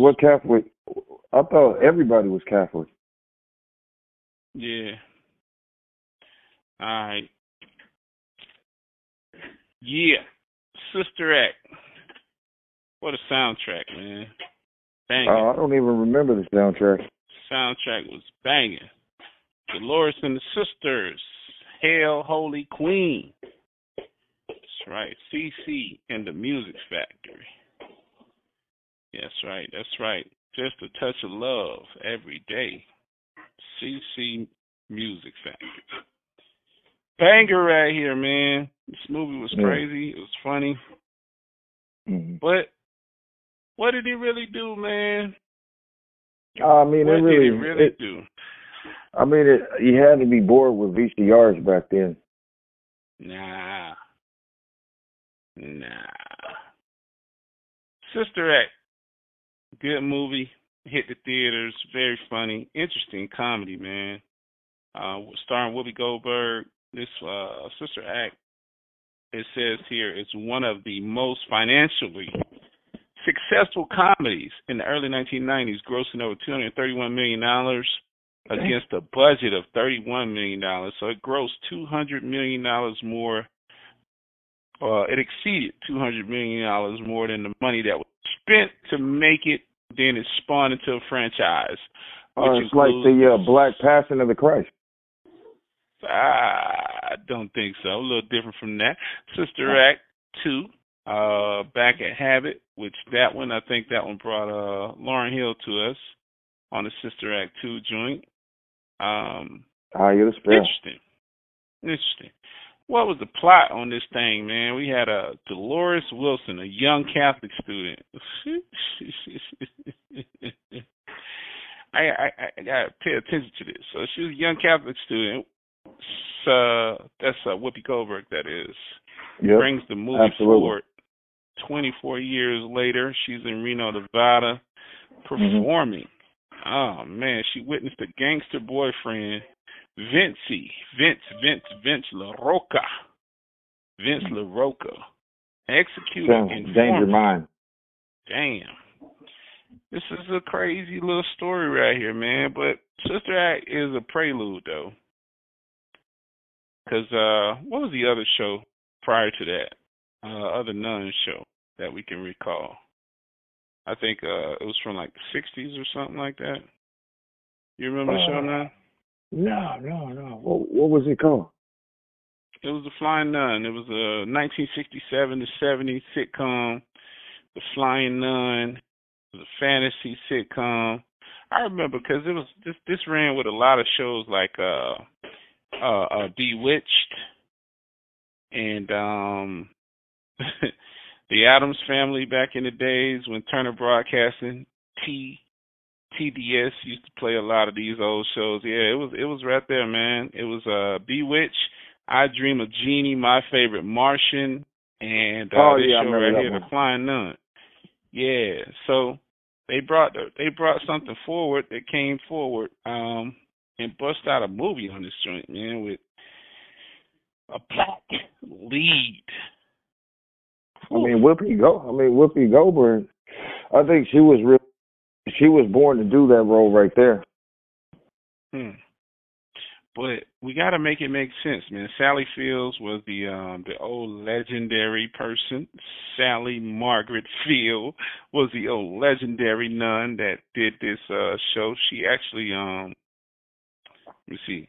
what Catholic? I thought everybody was Catholic. Yeah. All right. Yeah. Sister Act. What a soundtrack, man. Banging. Uh, I don't even remember the soundtrack. Soundtrack was banging. Dolores and the Sisters. Hail Holy Queen. That's right. CC and the Music Factory. That's right. That's right. Just a touch of love every day. CC Music Factory. Banger right here, man. This movie was crazy. It was funny. hmm But what did he really do, man? I mean, What it really. did he really it- do? I mean, it, you had to be bored with VCRs back then. Nah. Nah. Sister Act. Good movie. Hit the theaters. Very funny. Interesting comedy, man. Uh, starring Whoopi Goldberg. This uh, Sister Act, it says here, it's one of the most financially successful comedies in the early 1990s, grossing over $231 million against a budget of $31 million. So it grossed $200 million more. Uh, it exceeded $200 million more than the money that was spent to make it. Then it spawned into a franchise. Uh, which it's like the uh, Black Passion of the Christ. I don't think so. A little different from that. Sister Act two, uh, back at Habit, which that one I think that one brought uh Lauryn Hill to us on the Sister Act two joint. Um, Ah, you're the spell. interesting, interesting. What was the plot on this thing, man? We had a Dolores Wilson, a young Catholic student. I, I I gotta pay attention to this. So she was a young Catholic student. So that's uh, Whoopi Goldberg. That is Yep. brings the movie absolutely. forward. Twenty four years later, she's in Reno, Nevada, performing. Oh man, she witnessed a gangster boyfriend, Vincey, Vince, Vince, Vince LaRocca, Vince LaRocca, executed Sounds in danger mind. Damn. This is a crazy little story right here, man. But Sister Act is a prelude, though. Because uh, what was the other show prior to that? Uh, other nun show that we can recall. I think uh, it was from like the 60s or something like that. You remember the show Uh, now? No, no, no. What, what was it called? It was The Flying Nun. It was a 1967 to 70 sitcom. The Flying Nun. Was a fantasy sitcom. I remember because it was this this ran with a lot of shows like uh uh, uh Bewitched and um the Addams Family back in the days when Turner Broadcasting T TDS used to play a lot of these old shows. Yeah, it was it was right there, man. It was uh Bewitched, I Dream of Jeannie, my favorite Martian, and uh, Oh, this yeah, show right here, one. The Flying Nun. Yeah, so they brought they brought something forward that came forward um and bust out a movie on this joint, man, with a black lead. I mean, Whoopi Go. I mean, Whoopi Goldberg. I think she was real. She was born to do that role right there. Hmm. But we got to make it make sense, man. Sally Fields was the um the old legendary person. Sally Margaret Field was the old legendary nun that did this uh show. She actually um let me see.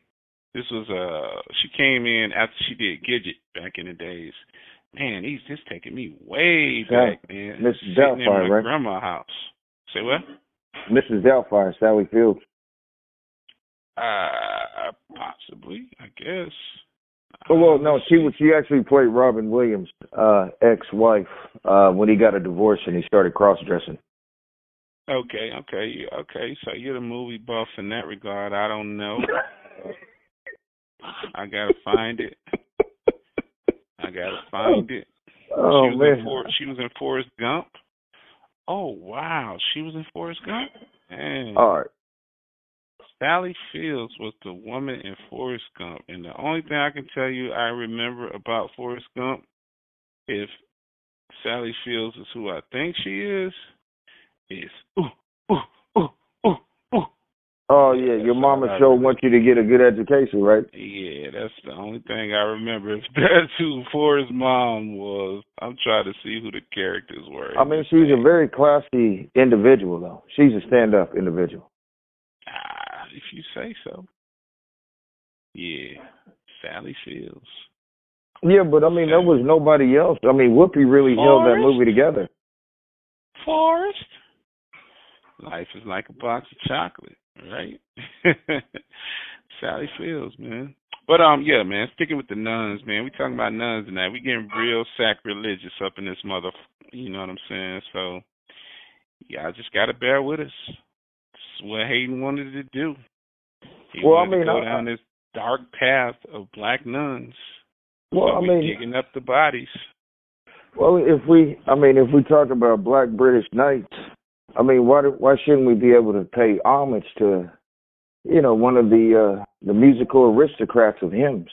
This was uh she came in after she did Gidget back in the days. Man, he's just taking me way back, man. Mrs. Sitting in Doubtfire, my right? grandma's house. Say what? Mrs. Doubtfire, Sally Fields. Uh, possibly, I guess. Oh well, no, she was. She actually played Robin Williams' uh, ex-wife uh, when he got a divorce and he started cross-dressing. Okay, okay, okay. So you're the movie buff in that regard. I don't know. I gotta find it. I gotta find it. Oh she was man, in For- she was in Forrest Gump. Oh wow, she was in Forrest Gump. Man, all right. Sally Fields was the woman in Forrest Gump, and the only thing I can tell you I remember about Forrest Gump, if Sally Fields is who I think she is, is ooh Oh yeah, your mama sure wants you to get a good education, right? Yeah, that's the only thing I remember. If that's who Forrest's mom was, I'm trying to see who the characters were. I mean, she's a very classy individual, though. She's a stand-up individual. Ah, if you say so. Yeah, Sally Fields. Yeah, but I mean, there was nobody else. I mean, Whoopi really held that movie together. Forrest. Life is like a box of chocolate, right? Sally Fields, man. But um, yeah, man. Sticking with the nuns, man. We talking about nuns tonight. We getting real sacrilegious up in this mother. You know what I'm saying? So, y'all just gotta bear with us. This is what Hayden wanted to do. He well, I mean, to go I, down this dark path of black nuns. Well, I mean, digging up the bodies. Well, if we, I mean, if we talk about Black British Knights, I mean, why why shouldn't we be able to pay homage to, you know, one of the uh the musical aristocrats of hymns?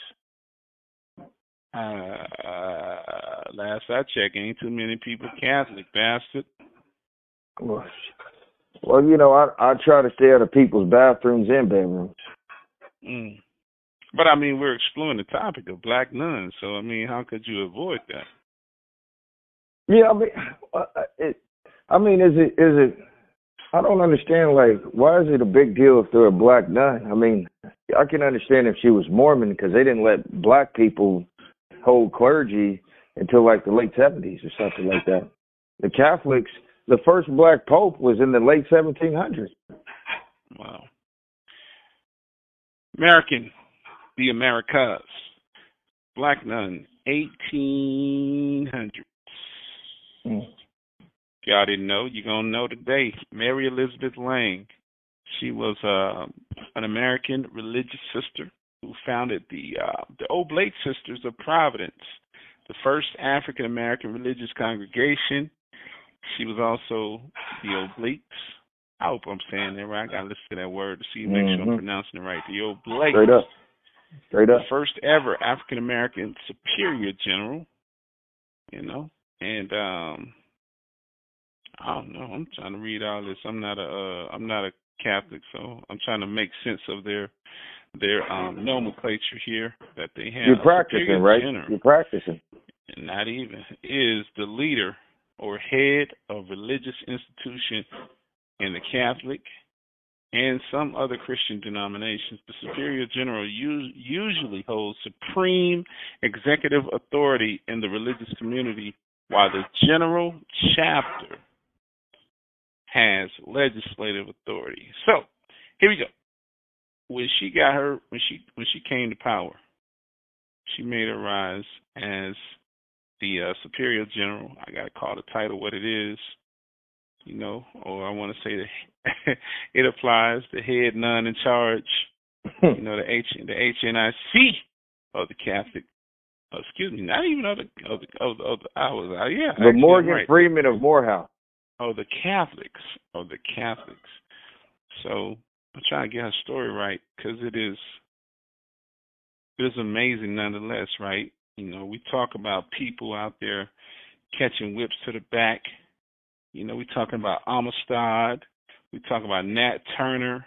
Uh, uh, last I checked, ain't too many people Catholic, bastard. Well, well, you know, I I try to stay out of people's bathrooms and bedrooms. Mm. But I mean, we're exploring the topic of black nuns, so I mean, how could you avoid that? Yeah, I mean, uh, uh, it, I mean, is it is it? I don't understand. Like, why is it a big deal if they're a black nun? I mean, I can understand if she was Mormon because they didn't let black people hold clergy until like the late seventies or something like that. The Catholics, the first black pope was in the late seventeen hundreds. Wow. American, the Americas, black nun, eighteen hundred. Mm. Y'all didn't know, you're gonna know today. Mary Elizabeth Lange. She was uh, an American religious sister who founded the uh, the Oblate Sisters of Providence, the first African American religious congregation. She was also the Oblates. I hope I'm saying that right. I gotta listen to that word to see make mm-hmm. sure I'm pronouncing it right. The Oblates. Straight up. Straight up. The first ever African American superior general. You know, and um I don't know. I'm trying to read all this. I'm not a uh, I'm not a Catholic, so I'm trying to make sense of their their um nomenclature here that they have. You're practicing, right? General, You're practicing. Not even is the leader or head of religious institution in the Catholic and some other Christian denominations. The Superior General usually holds supreme executive authority in the religious community while the general chapter has legislative authority. So here we go. When she got her when she when she came to power, she made her rise as the uh, superior general. I gotta call the title what it is, you know, or I want to say that it applies the head nun in charge. you know, the H the HNIC of the Catholic Oh, excuse me, not even of the of the of the, of the I was uh, yeah. The Morgan right. Freeman of Morehouse. Oh, the Catholics. Oh, the Catholics. So I'm trying to get her story right because it is it is amazing nonetheless, right? You know, we talk about people out there catching whips to the back. You know, we talking about Amistad. We talk about Nat Turner.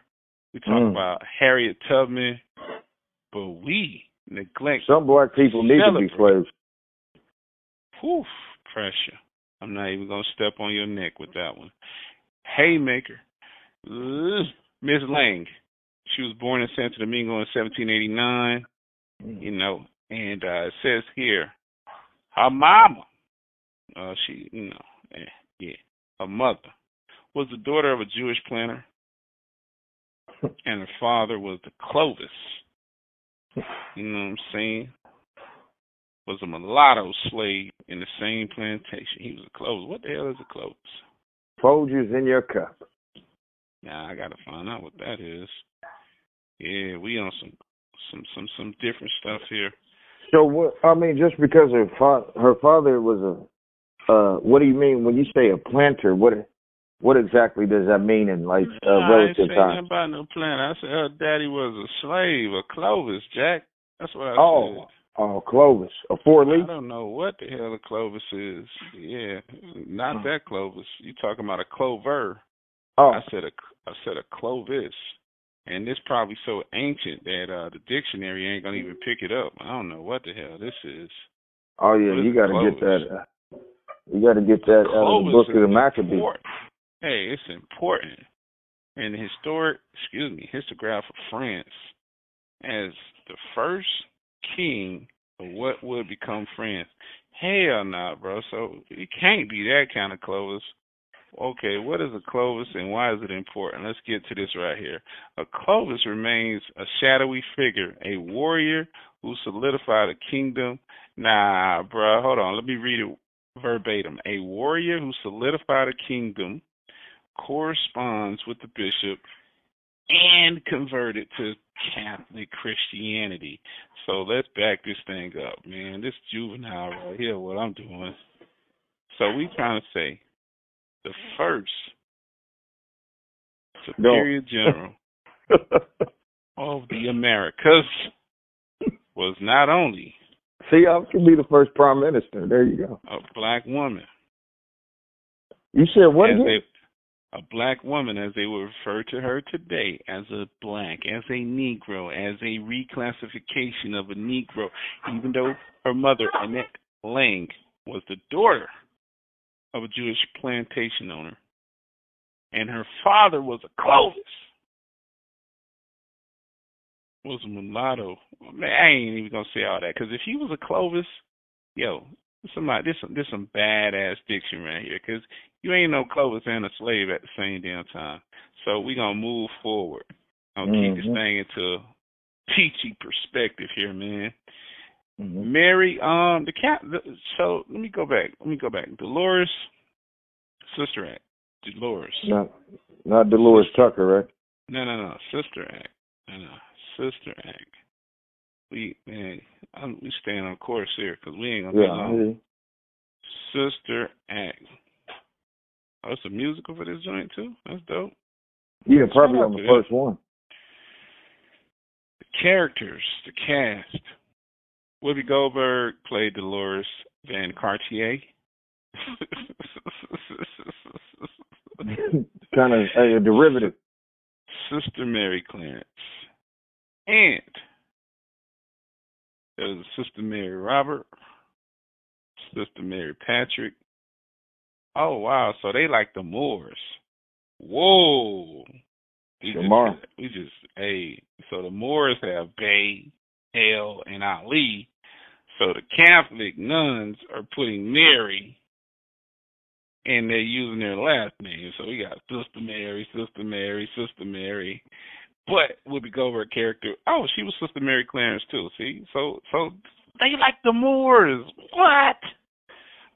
We talk mm. about Harriet Tubman. But we neglect. Some black people need celebrate. to be slaves. Whew, pressure. I'm not even gonna step on your neck with that one. Haymaker, Miss Lange. She was born in Santo Domingo in 1789. Mm. You know, and uh, it says here, her mama, uh, she, you know, eh, yeah, her mother was the daughter of a Jewish planter, and her father was the Clovis you know what I'm saying? Was a mulatto slave in the same plantation. He was a Clovis. What the hell is a Clovis? Folgers in your cup. Now I gotta find out what that is. Yeah, we on some some some some different stuff here. So what? I mean, just because her father her father was a uh, what do you mean when you say a planter? What what exactly does that mean in like uh, relative I ain't time? about no planter. I said her daddy was a slave, a Clovis, Jack. That's what I oh, said. Oh, Clovis, a four leaf. I don't know what the hell a Clovis is. Yeah, not hmm. that Clovis. You talking about a Clover? Oh, I said a I said a Clovis. and it's probably so ancient that uh the dictionary ain't gonna even pick it up. I don't know what the hell this is. Oh yeah, you got to get that. Uh, you got to get that out of the book of the Maccabees. Important. Hey, it's important. And the historic, excuse me, histograph of France as the first king of what would become France. Hell nah, bro. So it can't be that kind of Clovis. Okay, what is a Clovis and why is it important? Let's get to this right here. A Clovis remains a shadowy figure, a warrior who solidified a kingdom. Nah, bro, hold on. Let me read it verbatim. A warrior who solidified a kingdom corresponds with the bishop and converted to Catholic Christianity. So let's back this thing up, man. This juvenile right here, what I'm doing. So we trying to say the first superior general of the Americas was not only See, I could be the first prime minister. There you go. A black woman. You said what again? A black woman, as they would refer to her today, as a black, as a Negro, as a reclassification of a Negro, even though her mother, Annette Lange, was the daughter of a Jewish plantation owner, and her father was a Clovis was a mulatto. Man, I ain't even gonna say all that because if he was a Clovis, yo, somebody this some this some badass diction right here because you ain't no Clovis and a slave at the same damn time. So we gonna move forward. I'm gonna mm-hmm. keep this mm-hmm. thing into peachy perspective here, man. Mm-hmm. Mary, um, the cat. The, so let me go back. Let me go back. Dolores, Sister Act. Dolores. Not, not Dolores Sister. Tucker, right? No, no, no. Sister Act. No, no. Sister Act. We man, I'm, we staying on course here because we ain't gonna yeah, be long. Sister Act. Oh, it's a musical for this joint too. That's dope. Yeah, probably on the first one. The characters, the cast. Whoopi Goldberg played Dolores Van Cartier. kind of a derivative. Sister Mary Clarence. And there's Sister Mary Robert, Sister Mary Patrick. Oh wow, so they like the Moors. Whoa. We just, we just hey, so the Moors have Bay, El, and Ali. So the Catholic nuns are putting Mary and they're using their last name. So we got Sister Mary, Sister Mary, Sister Mary, but Whoopi Goldberg character, oh, she was Sister Mary Clarence too. See, so so they like the Moors. What?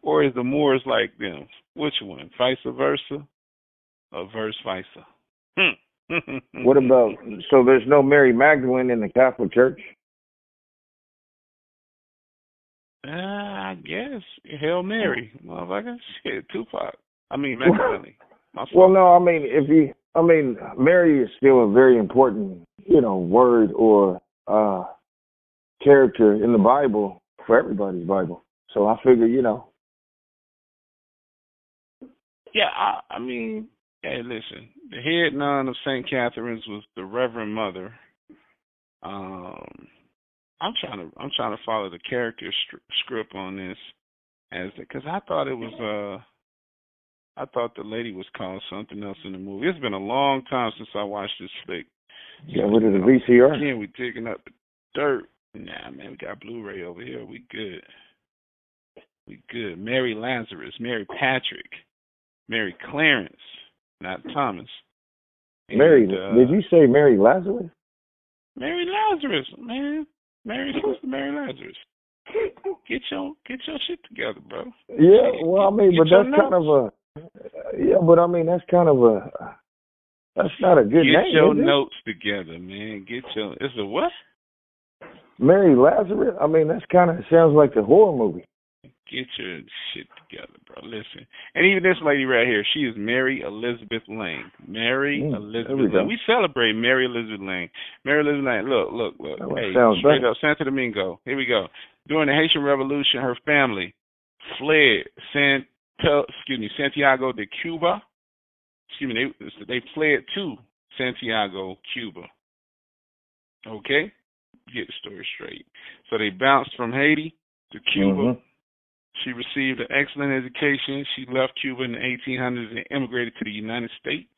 Or is the Moors like them? Which one? Vice versa, or verse versa? Hmm. what about? So there's no Mary Magdalene in the Catholic Church? Uh, I guess Hail Mary, motherfucker. Shit, Tupac. I mean, Magdalene. well, no, I mean if you I mean, Mary is still a very important, you know, word or uh character in the Bible for everybody's Bible. So I figure, you know. Yeah, I, I mean, hey, listen, the head nun of St. Catherine's was the Reverend Mother. Um, I'm trying to I'm trying to follow the character script on this as because I thought it was uh I thought the lady was called something else in the movie. It's been a long time since I watched this flick. Yeah, what is it, VCR? Yeah, we digging up the dirt. Nah, man, we got Blu-ray over here. We good. We good. Mary Lazarus, Mary Patrick, Mary Clarence, not Thomas. And, Mary, uh, did you say Mary Lazarus? Mary Lazarus, man. Mary sister Mary Lazarus. Get your get your shit together, bro. Yeah, well, I mean, get but that's kind of a yeah, but I mean that's kind of a that's not a good Get name. Get your notes together, man. Get your it's a what? Mary Lazarus. I mean that's kind of sounds like a horror movie. Get your shit together, bro. Listen, and even this lady right here, she is Mary Elizabeth Lange. Mary mm, Elizabeth we Lange. We celebrate Mary Elizabeth Lange. Mary Elizabeth Lange. Look, look, look. That hey, straight better. up, Santo Domingo. Here we go. During the Haitian Revolution, her family fled San excuse me, Santiago de Cuba. Excuse me, they they fled to Santiago, Cuba. Okay? Get the story straight. So they bounced from Haiti to Cuba. Mhm. She received an excellent education. She left Cuba in the 1800s and immigrated to the United States.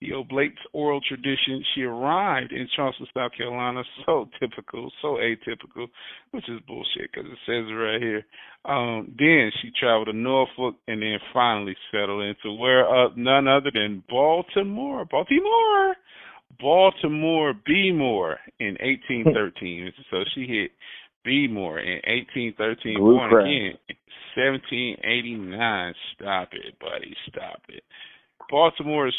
The Oblate's oral tradition. She arrived in Charleston, South Carolina. So typical, so atypical, which is bullshit because it says it right here. Um, then she traveled to Norfolk and then finally settled into where uh, none other than Baltimore, Baltimore, Baltimore, Bmore in 1813. so she hit Bmore in 1813. Blue born again 1789. Stop it, buddy. Stop it. Baltimore's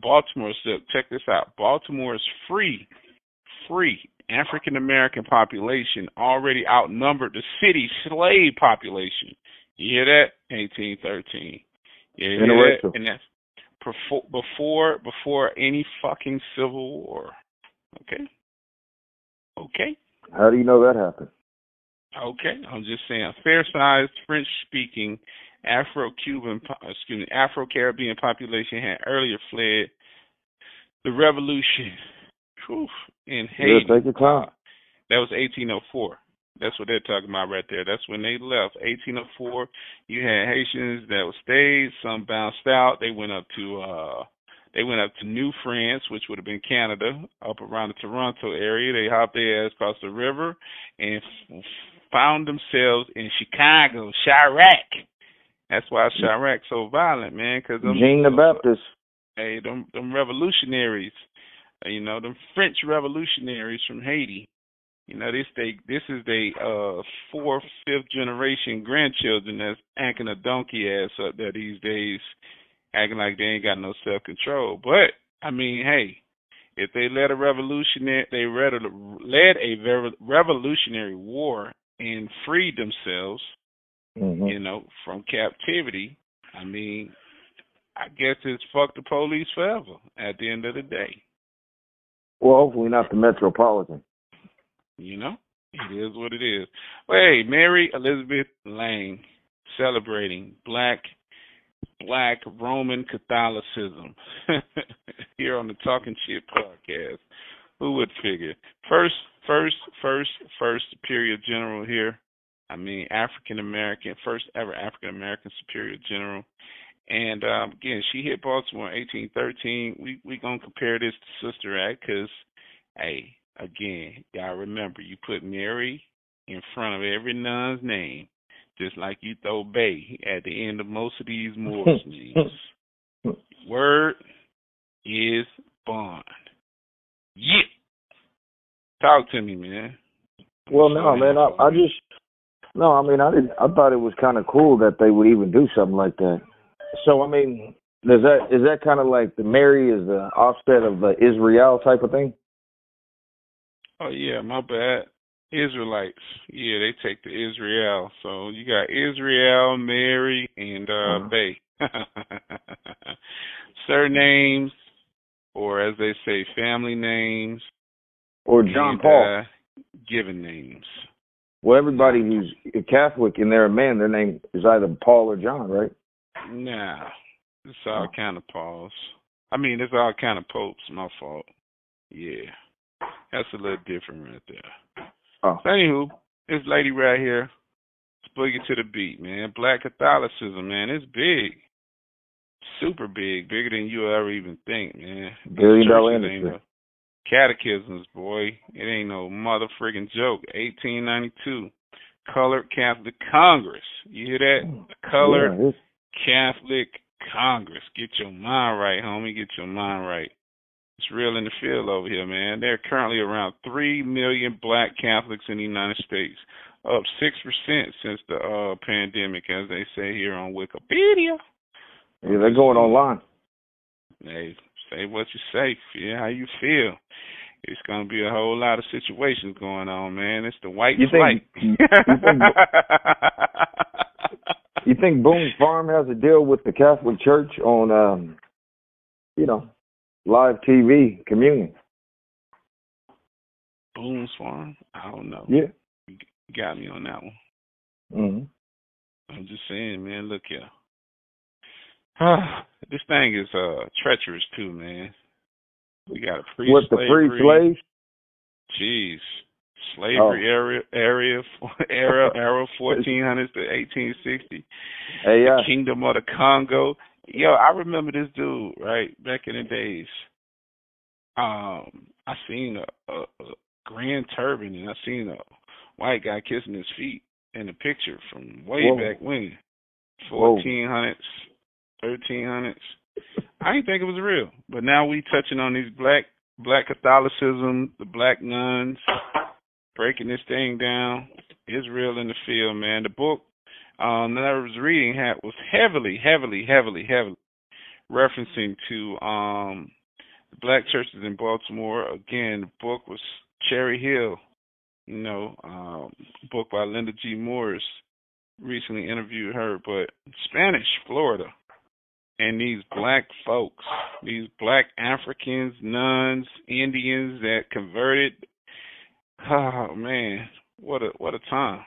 Baltimore. So check this out. Baltimore's free, free African American population already outnumbered the city's slave population. You hear that? 1813. You hear Interracial. that? And that's before before before any fucking civil war. Okay. Okay. How do you know that happened? Okay, I'm just saying, fair-sized French-speaking Afro-Cuban, excuse me, Afro-Caribbean population had earlier fled the revolution whew, in Haiti. Yeah, take your time. That was 1804. That's what they're talking about right there. That's when they left. 1804. You had Haitians that were stayed. Some bounced out. They went up to uh they went up to New France, which would have been Canada, up around the Toronto area. They hopped their ass across the river and found themselves in Chicago, Chiraq. That's why Chiraq's so violent, man. Because Jean the Baptist. hey, them them revolutionaries, you know, them French revolutionaries from Haiti. You know, this they this is the uh fourth, fifth generation grandchildren that's acting a donkey ass up there these days, acting like they ain't got no self control. But I mean, hey, if they led a revolutionary, they led a, led a revolutionary war and freed themselves, Mhm. you know, from captivity. I mean, I guess it's fuck the police forever at the end of the day. Well, hopefully not the Metropolitan. You know, it is what it is. Well, hey, Mary Elizabeth Lange celebrating black black Roman Catholicism here on the Talking Chit podcast. Who would figure? First, first, first, first superior general here. I mean, African American, first ever African American superior general. And um, again, she hit Baltimore in 1813. We we gonna compare this to Sister Act because, hey, again, y'all remember you put Mary in front of every nun's name, just like you throw Bay at the end of most of these Moors names. Word is bond. Yeah. Talk to me, man. Well, no, man. I, I just no. I mean, I didn't. I thought it was kind of cool that they would even do something like that. So, I mean, does that is that kind of like the Mary is the offset of the Israel type of thing? Oh yeah, my bad. Israelites. Yeah, they take the Israel. So you got Israel, Mary, and uh Uh-huh. Bay. Surnames, or as they say, family names. Or John and, Paul? Uh, given names. Well, everybody who's a Catholic and they're a man, their name is either Paul or John, right? Nah, it's all Oh. kind of Pauls. I mean, it's all kind of popes. My fault. Yeah, that's a little different right there. Oh, So anywho, this lady right here, let's to the beat, man. Black Catholicism, man, it's big, super big, bigger than you'll ever even think, man. Billion dollar industry. Catechisms, boy, it ain't no mother friggin' joke. 1892, Colored Catholic Congress. You hear that? Colored Yeah, Catholic Congress. Get your mind right, homie. Get your mind right. It's real in the field over here, man. There are currently around 3 million black Catholics in the United States, up 6% since the uh, pandemic, as they say here on Wikipedia. yeah, they're going online. Hey, say what you say. Feel how you feel. It's going to be a whole lot of situations going on, man. It's the white You flight. think- you think- You think Boone's Farm has a deal with the Catholic Church on, um, you know, live TV communion? Boone's Farm? I don't know. Yeah. You got me on that one. hmm I'm just saying, man, look here. This thing is uh treacherous too, man. We got a free What the free slaves? Jeez. Slavery oh. area area era era 1400s to 1860. Hey, yeah. The Kingdom of the Congo. Yo, I remember this dude right back in the days. Um, I seen a, a, a grand turban and I seen a white guy kissing his feet in a picture from way Whoa. back when, 1400s, 1300s. I didn't think it was real, but now we touching on these black black Catholicism, the black nuns, breaking this thing down. Israel in the field, man. The book um, that I was reading had was heavily, heavily, heavily, heavily referencing to um, the black churches in Baltimore. Again, the book was Cherry Hill, you know, um, book by Linda G. Morris. Recently interviewed her, but Spanish Florida and these black folks, these black Africans, nuns, Indians that converted. Oh man, what a what a time!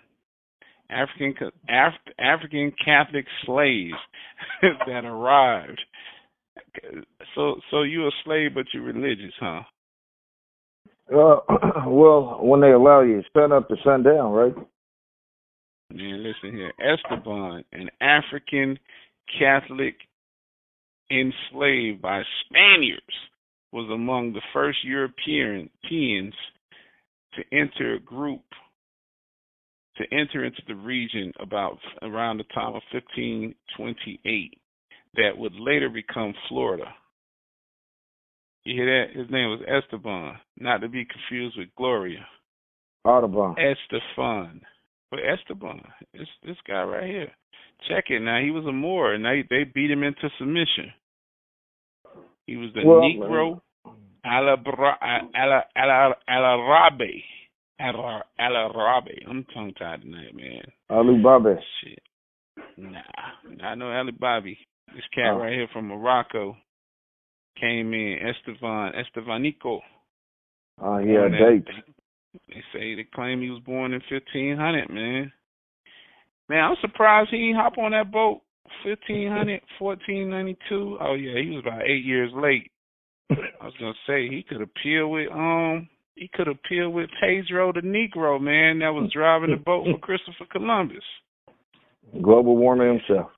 African Af, African Catholic slaves that arrived. So so you a slave, but you're religious, huh? Uh, well, when they allow you sun up to sundown, right? Man, listen here. Esteban, an African Catholic enslaved by Spaniards, was among the first Europeans to enter a group to enter into the region about around the time of 1528 that would later become Florida. You hear that? His name was Esteban, not to be confused with Gloria. Audubon. Estefan. But Esteban, this this guy right here. Check it now. He was a Moor, and they they beat him into submission. He was the well, Negro Alarabe. Alarabe. I'm tongue tied tonight, man. Ali Bobby. Shit. Nah, I know Ali Bobby. This cat oh. right here from Morocco came in. Estevan Estevanico. Oh, yeah, date. They, they say they claim he was born in 1500, man. Man, I'm surprised he didn't hop on that boat 1500, 1492. Oh yeah, he was about eight years late. I was gonna say he could appeal with um he could appeal with Pedro the Negro man that was driving the boat for Christopher Columbus. Global warming himself.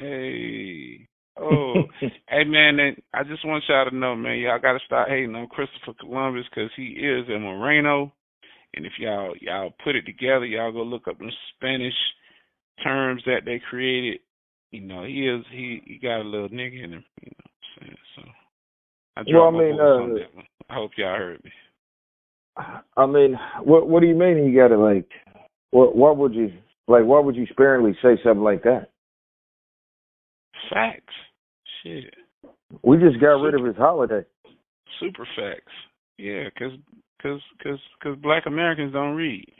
Hey. Oh, hey man, I just want y'all to know, man, y'all gotta start hating on Christopher Columbus because he is a Moreno, and if y'all y'all put it together, y'all go look up the Spanish terms that they created. You know, he is he he got a little nigga in him. You know what I'm saying? So I well, I mean, uh, I hope y'all heard me. I mean, what what do you mean you got to like? What what would you like? Why would you sparingly say something like that? Facts. Shit. We just got super, rid of his holiday. Super facts. Yeah, cause cause cause cause Black Americans don't read.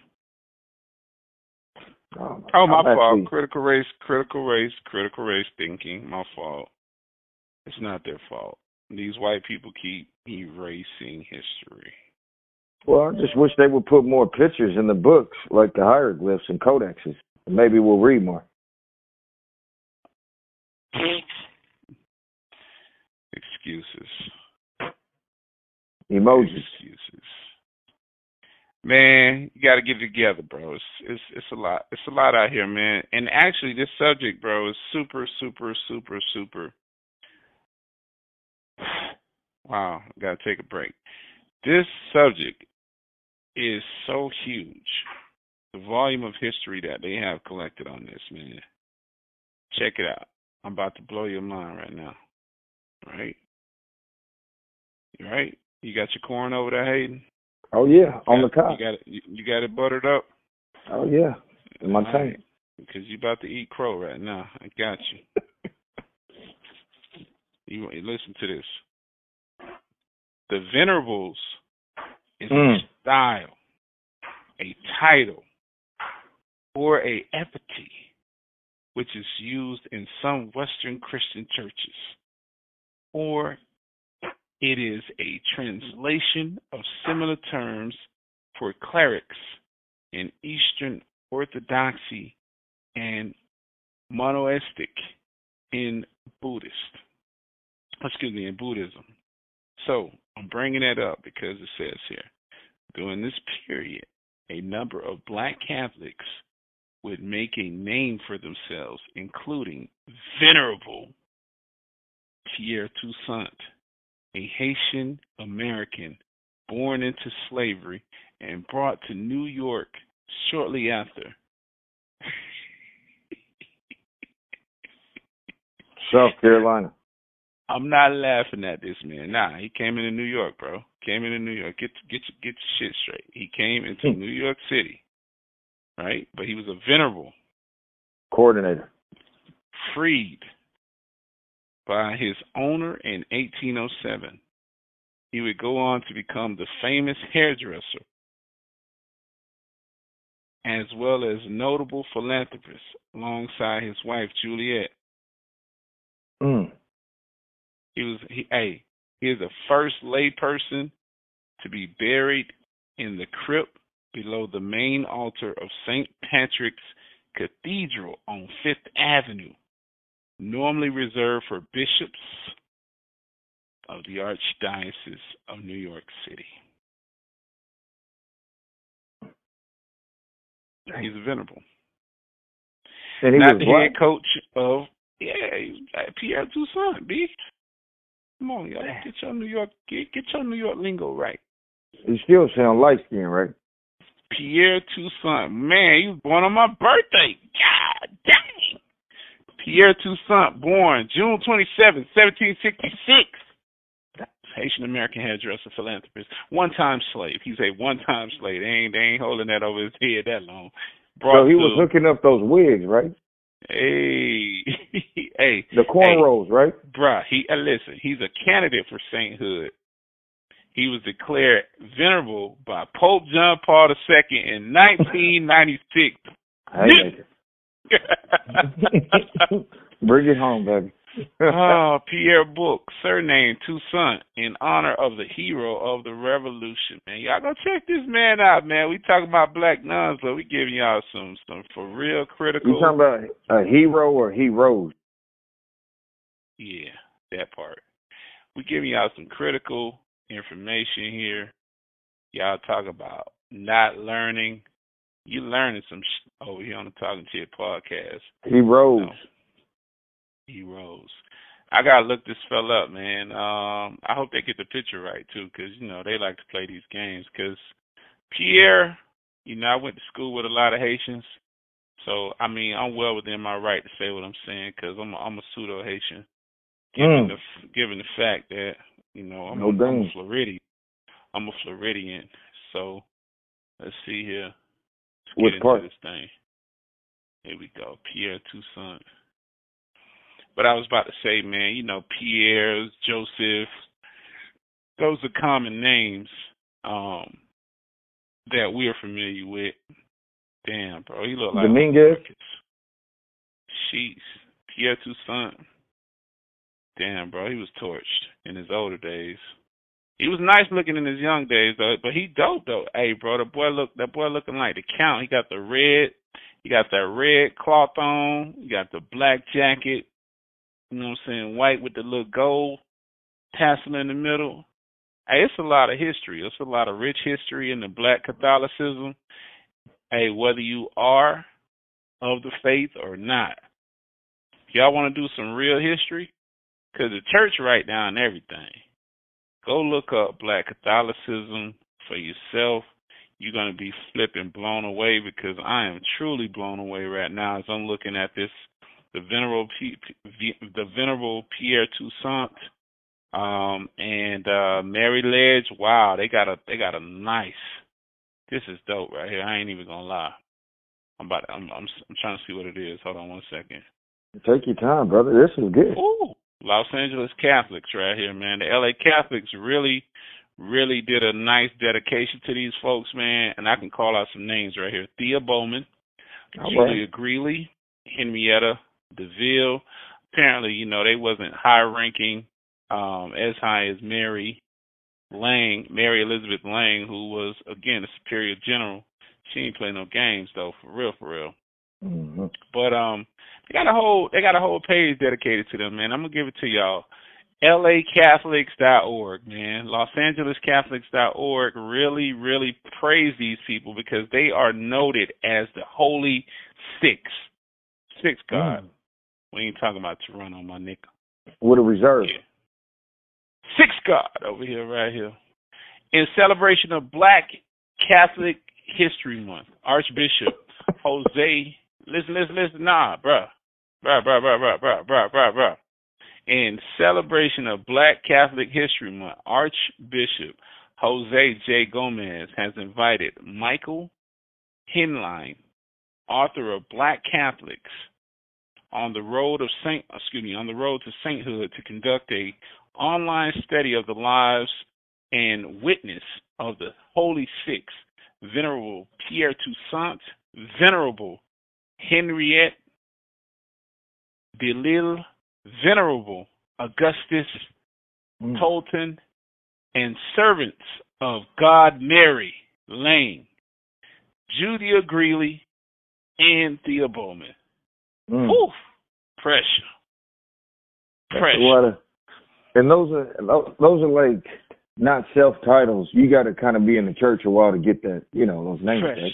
Oh, oh my oh, fault. Actually... Critical race, critical race, critical race thinking. My fault. It's not their fault. These white people keep erasing history. Well, I just wish they would put more pictures in the books, like the hieroglyphs and codexes. Maybe we'll read more. Excuses. Emojis. Excuses. Man, you got to get together, bro. It's it's it's a lot. It's a lot out here, man. And actually, this subject, bro, is super, super, super, super. Wow, I got to take a break. This subject is so huge. The volume of history that they have collected on this, man. Check it out. I'm about to blow your mind right now. Right? Right? You got your corn over there, Hayden? Oh yeah, on the top. You got it. You, got it buttered up. Oh yeah, in my tank. Because you about to eat crow right now. I got you. you listen to this. The venerables is mm. a style, a title, or a epithet which is used in some Western Christian churches, or it is a translation of similar terms for clerics in Eastern Orthodoxy and monaistic in Buddhist. Excuse me, in Buddhism. So I'm bringing that up because it says here During this period, a number of black Catholics would make a name for themselves, including Venerable Pierre Toussaint, a Haitian American born into slavery and brought to New York shortly after. South Carolina. I'm not laughing at this man. Nah, he came into New York, bro. Came into New York. Get get get your shit straight. He came into hmm. New York City, right? But he was a venerable coordinator, freed by his owner in 1807. He would go on to become the famous hairdresser, as well as notable philanthropist alongside his wife Juliet. Mm. He was he hey, he is the first layperson to be buried in the crypt below the main altar of St. Patrick's Cathedral on Fifth Avenue, normally reserved for bishops of the Archdiocese of New York City. He's a venerable. And he Not the what? head coach of yeah, Pierre Toussaint, B. Come on, y'all. Get your New York get, get your New York lingo right. You still sound light skinned, right? Pierre Toussaint. Man, he was born on my birthday. God dang. Pierre Toussaint, born June 27, 1766. Haitian American hairdresser, philanthropist, one time slave. He's a one time slave. They ain't they ain't holding that over his head that long. Brought so he was hooking up those wigs, right? Hey, hey, the cornrows, hey, right? Bruh, he uh, listen. He's a candidate for sainthood. He was declared venerable by Pope John Paul II in 1996. Bring it home, baby. oh, Pierre Book, surname Toussaint, in honor of the hero of the revolution. Man, y'all go check this man out, man. We talking about black nuns, but we giving y'all some some for real critical. You talking about a hero or heroes? Yeah, that part. We giving y'all some critical information here. Y'all talk about not learning. You learning some sh- over here on the Talking Chit podcast. You know, he rose. I gotta look this fella up, man. Um, I hope they get the picture right too, because you know they like to play these games. Because Pierre, you know, I went to school with a lot of Haitians, so I mean, I'm well within my right to say what I'm saying, because I'm a, I'm a pseudo Haitian, given mm. the given the fact that you know I'm, no a, I'm a Floridian. I'm a Floridian, so let's see here. Let's get part? into this thing. Here we go. Pierre Toussaint. But I was about to say, man, you know, Pierre, Joseph, those are common names um, that we're familiar with. Damn, bro, he look like Dominguez. Sheets, Pierre Toussaint. Damn, bro, he was torched in his older days. He was nice looking in his young days though, but he dope though. Hey, bro, the boy look that boy looking like the count. He got the red, he got that red cloth on, he got the black jacket, you know what I'm saying? White with the little gold tassel in the middle. Hey, it's a lot of history. It's a lot of rich history in the black Catholicism. Hey, whether you are of the faith or not. Y'all want to do some real history, because the church write down everything. Go look up black Catholicism for yourself. You're going to be flipping blown away because I am truly blown away right now as I'm looking at this the venerable P, P, the venerable Pierre Toussaint, um, and uh, Mary Ledge. Wow, they got a they got a nice. This is dope right here. I ain't even gonna lie. I'm about. To, I'm, I'm I'm trying to see what it is. Hold on one second. Take your time, brother. This is good. Ooh, Los Angeles Catholics right here, man. The LA Catholics really, really did a nice dedication to these folks, man. And I can call out some names right here: Thea Bowman, All Julia right. Greeley, Henrietta Delille. Apparently, you know, they wasn't high ranking um, as high as Mary Lange, Mary Elizabeth Lange, who was again a superior general. She ain't play no games though, for real, for real. Mm-hmm. But um, they got a whole they got a whole page dedicated to them, man. I'm gonna give it to y'all. LACatholics.org, man. Los Angeles Catholics.org really, really praise these people because they are noted as the Holy Six. Six God. Mm. We ain't talking about Toronto, my nigga. With a reserve. Yeah. Six God over here, right here. In celebration of Black Catholic History Month, Archbishop Jose, Listen, listen, listen. Nah, bruh. Bruh, bruh, bruh, bruh, bruh, bruh, bruh, bruh. In celebration of Black Catholic History Month, Archbishop Jose J. Gomez has invited Michael Heinlein, author of Black Catholics, on the road of saint excuse me, on the road to sainthood to conduct a online study of the lives and witness of the Holy Six, Venerable Pierre Toussaint, Venerable Henriette Delille, Venerable Augustus mm. Tolton, and servants of God Mary Lane, Julia Greeley, and Thea Bowman. Mm. Whew, pressure. Pressure. and those are those are like not self titles. You got to kind of be in the church a while to get that, you know, those names. Pressure.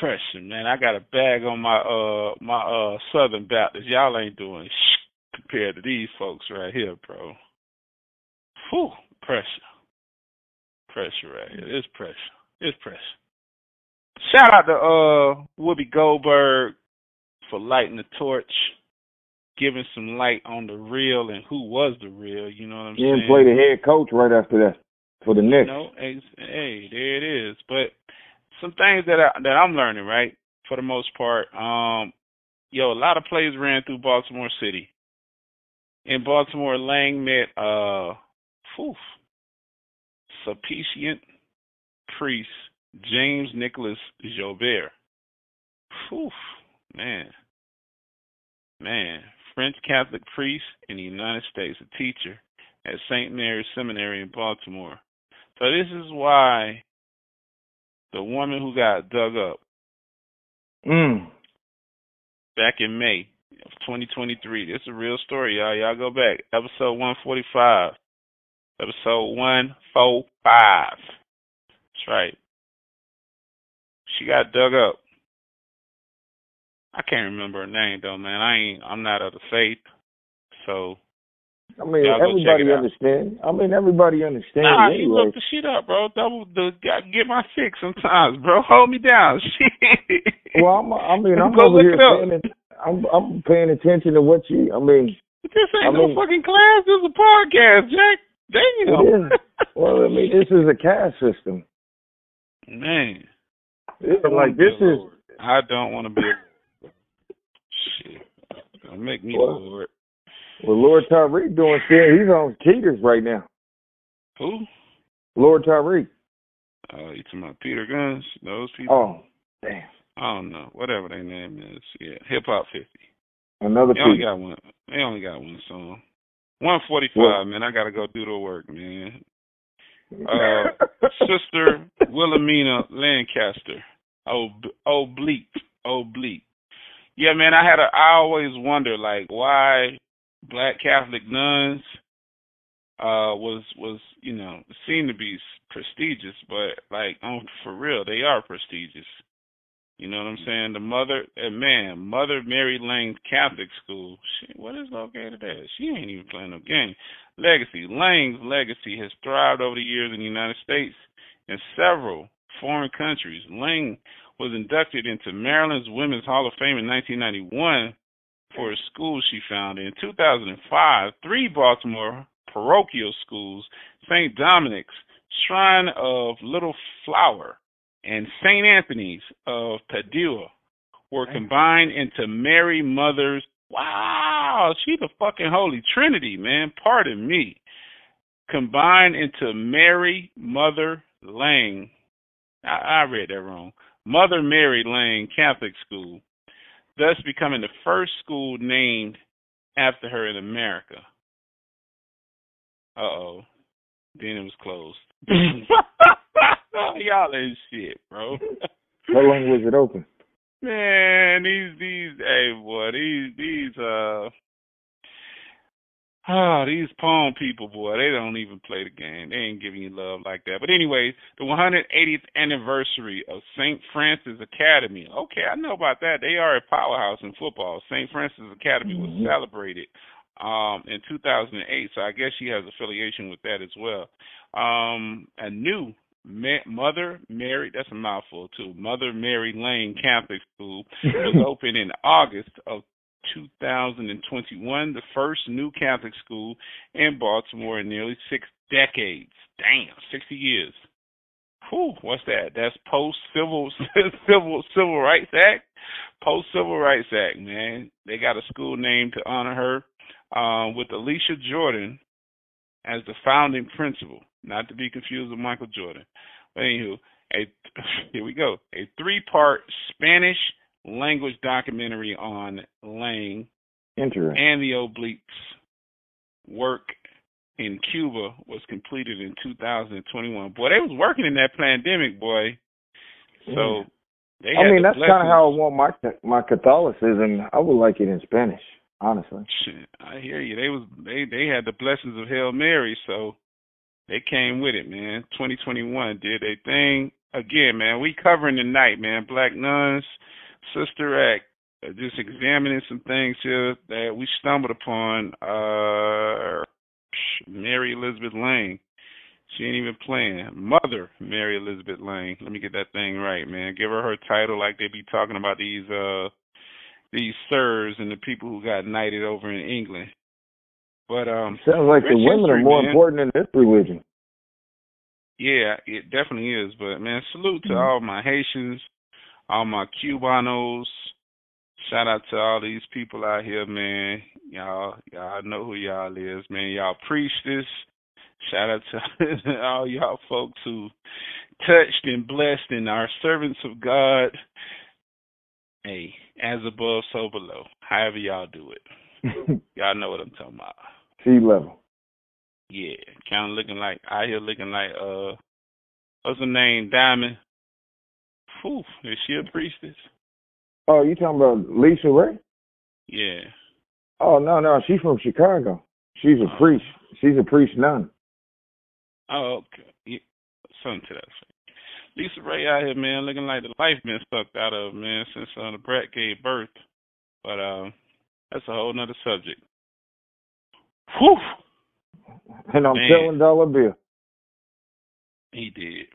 Pressure, man. I got a bag on my uh my uh Southern Baptist. Y'all ain't doing sh- compared to these folks right here, bro. Whew, pressure. Pressure right here. It's pressure. It's pressure. Shout out to uh Whoopi Goldberg for lighting the torch, giving some light on the real and who was the real. You know what I'm yeah, saying? And play the head coach right after that for the Knicks. You know, hey, there it is. But some things that I, that I'm learning, right, for the most part. Um, yo, a lot of plays ran through Baltimore City. In Baltimore, Lange met uh, whew, Sulpician priest James Nicholas Joubert. Whew, man. Man, French Catholic priest in the United States, a teacher at St. Mary's Seminary in Baltimore. So this is why the woman who got dug up mm. back in May of 2023. It's a real story, y'all. Y'all go back. Episode 145. Episode 145. That's right. She got dug up. I can't remember her name though, man. I ain't. I'm not of the faith, so. I mean, everybody understands. I mean, everybody understands. Nah, anyway. you look the shit up, bro. Double the get my six sometimes, bro. Hold me down. Well, I'm. I mean, I'm over here paying. I'm. I'm paying attention to what you. I mean. This ain't I no mean, fucking class. This is a podcast, Jack. Damn. Well, I mean, this is a caste system. Man. It's like this is. I don't want to be. Shit. Don't make me well, Lord. Well, Lord Tariq doing shit. He's on cheaters right now. Who? Lord Tariq. Uh, you talking about Peter Gunz? Those people? Oh, damn. I don't know. Whatever their name is. Yeah, Hip Hop 50. Another They only got one. They only got one song. 145, man. I got to go do the work, man. Uh, Sister Wilhelmina Lancaster. Ob- oblique. Oblique. Yeah, man, I had a I always wonder like why black Catholic nuns uh was was, you know, seem to be prestigious, but like on for real, they are prestigious. You know what I'm saying? The mother, uh, man, Mother Mary Lange Catholic School. She, what is located there? She ain't even playing no game. Legacy. Lange's legacy has thrived over the years in the United States and several foreign countries. Lange was inducted into Maryland's Women's Hall of Fame in 1991 for a school she founded. In 2005, three Baltimore parochial schools, St. Dominic's, Shrine of Little Flower, and St. Anthony's of Padua, were combined into Mary Mother's. Wow, she the fucking Holy Trinity, man. Pardon me. Combined into Mary Mother Lange. I, I read that wrong. Mother Mary Lange Catholic School, thus becoming the first school named after her in America. Uh oh. Then it was closed. Y'all ain't shit, bro. How long was it open? Man, these these hey boy, these these uh Ah, oh, these Palm people, boy, they don't even play the game. They ain't giving you love like that. But anyway, the 180th anniversary of St. Frances Academy. Okay, I know about that. They are a powerhouse in football. St. Frances Academy was mm-hmm. celebrated um, in 2008, so I guess she has affiliation with that as well. Um, a new Ma- Mother Mary, that's a mouthful too. Mother Mary Lane Catholic School was opened in August of 2021, the first new Catholic school in Baltimore in nearly six decades. Damn, 60 years. Whew, what's that? That's post civil civil civil rights act. Post civil rights act, man. They got a school named to honor her, uh, with Alicia Jordan as the founding principal, not to be confused with Michael Jordan. But anywho, a here we go. A three-part Spanish language documentary on Lange and the Obliques work in Cuba was completed in 2021. Boy, they was working in that pandemic, boy. So they I mean, that's kind of how I want my my Catholicism. I would like it in Spanish, honestly. Shit, I hear you. They was they they had the blessings of Hail Mary, so they came with it, man. 2021 did a thing again, man. We covering tonight, man. Black nuns Sister Act, uh, just examining some things here that we stumbled upon. Uh, Mary Elizabeth Lane. She ain't even playing. Mother Mary Elizabeth Lane. Let me get that thing right, man. Give her her title like they be talking about these uh these sirs and the people who got knighted over in England. But um sounds like the women history, are more man. important in this religion. Yeah, it definitely is. But man, salute to mm-hmm. all my Haitians, all my Cubanos. Shout out to all these people out here, man. Y'all, y'all know who y'all is, man. Y'all preach this. Shout out to all y'all folks who touched and blessed and are servants of God. Hey, as above, so below. However y'all do it. y'all know what I'm talking about. Sea level. Yeah, kind of looking like out here looking like uh, what's her name? Diamond. Whew, is she a priestess? Oh, you talking about LisaRaye? Yeah. Oh no, no, she's from Chicago. She's a oh. priest. She's a priest nun. Oh, okay. Yeah. Something to that effect. LisaRaye out here, man, looking like the life been sucked out of man since uh, Da Brat gave birth. But um, that's a whole nother subject. Whew. And I'm man. telling Dollar Bill. He did.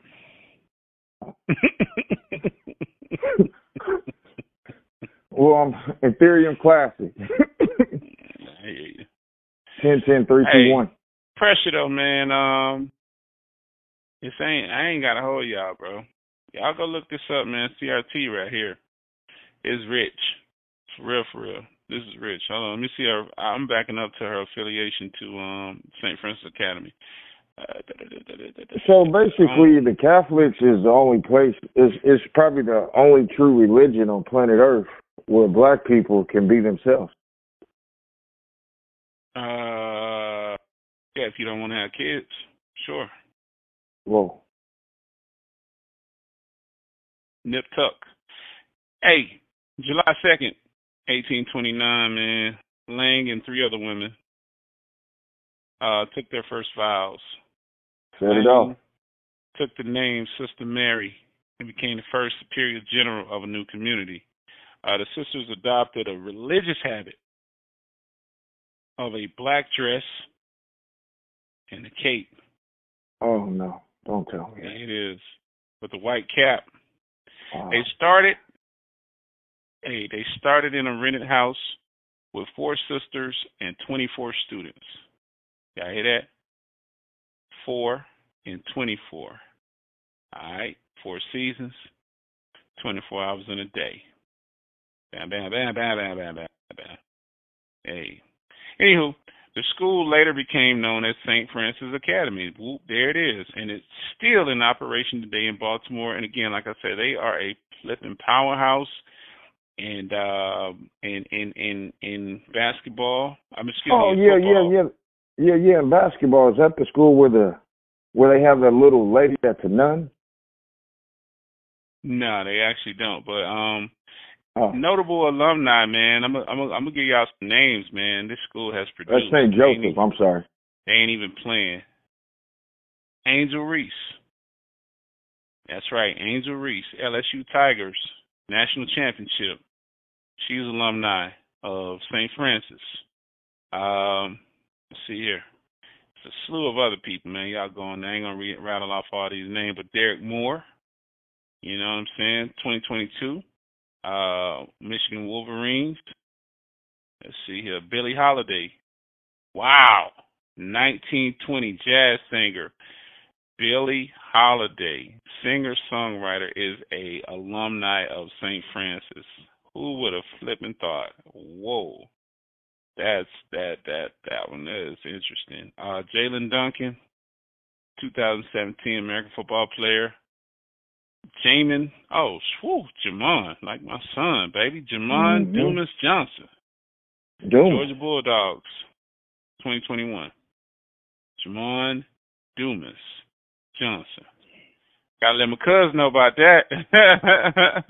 well, I'm Ethereum Classic. hey. 10, 10, 3, hey, 2, 1. Pressure though, man. Um, this ain't. I ain't got a hold y'all, bro. Y'all go look this up, man. CRT right here is rich. For real, for real. This is rich. Hold on, let me see her. I'm backing up to her affiliation to um St. Frances Academy. So basically, the Catholics is the only place. Is is probably the only true religion on planet Earth where black people can be themselves. Uh, yeah. If you don't want to have kids, sure. Whoa. Nip tuck. Hey, July second, eighteen twenty nine. Man, Lange and three other women uh took their first vows. Set it off. Took the name Sister Mary and became the first superior general of a new community. Uh, the sisters adopted a religious habit of a black dress and a cape. Oh no! Don't tell me. It is with a white cap. Wow. They started. Hey, they started in a rented house with four sisters and 24 students. Y'all hear that? Four and 24. All right, four seasons, 24 hours in a day. Bam, bam, bam, bam, bam, bam, bam, bam. Hey. Anywho, the school later became known as St. Frances Academy. Whoop, there it is. And it's still in operation today in Baltimore. And again, like I said, they are a flipping powerhouse and uh in in in in basketball. I'm excuse oh, me. yeah, yeah, yeah. Yeah, yeah, in basketball, is that the school where the where they have that little lady that's a nun? No, they actually don't. But um, Oh. Notable alumni, man. I'm gonna I'm I'm gonna give y'all some names, man. This school has produced. That's St. Joseph. Even, I'm sorry. They ain't even playing. Angel Reese. That's right, Angel Reese, LSU Tigers, national championship. She's alumni of St. Frances. Um, see here. It's a slew of other people, man. Y'all going. I ain't gonna re- rattle off all these names, but Derek Moore. You know what I'm saying? 2022 uh, Michigan Wolverines. Let's see here, Billie Holiday. Wow, 1920 jazz singer. Billie Holiday, singer songwriter, is a alumni of St. Frances. Who would have flipping thought? Whoa, that's that that that one is interesting. Uh, Jaelyn Duncan, 2017 American football player. Jamin, oh, whew, Jamon, like my son, baby. Jamon mm-hmm. Dumas Johnson. Dumas. Georgia Bulldogs, 2021. Jamon Dumas Johnson. Gotta let my cousin know about that.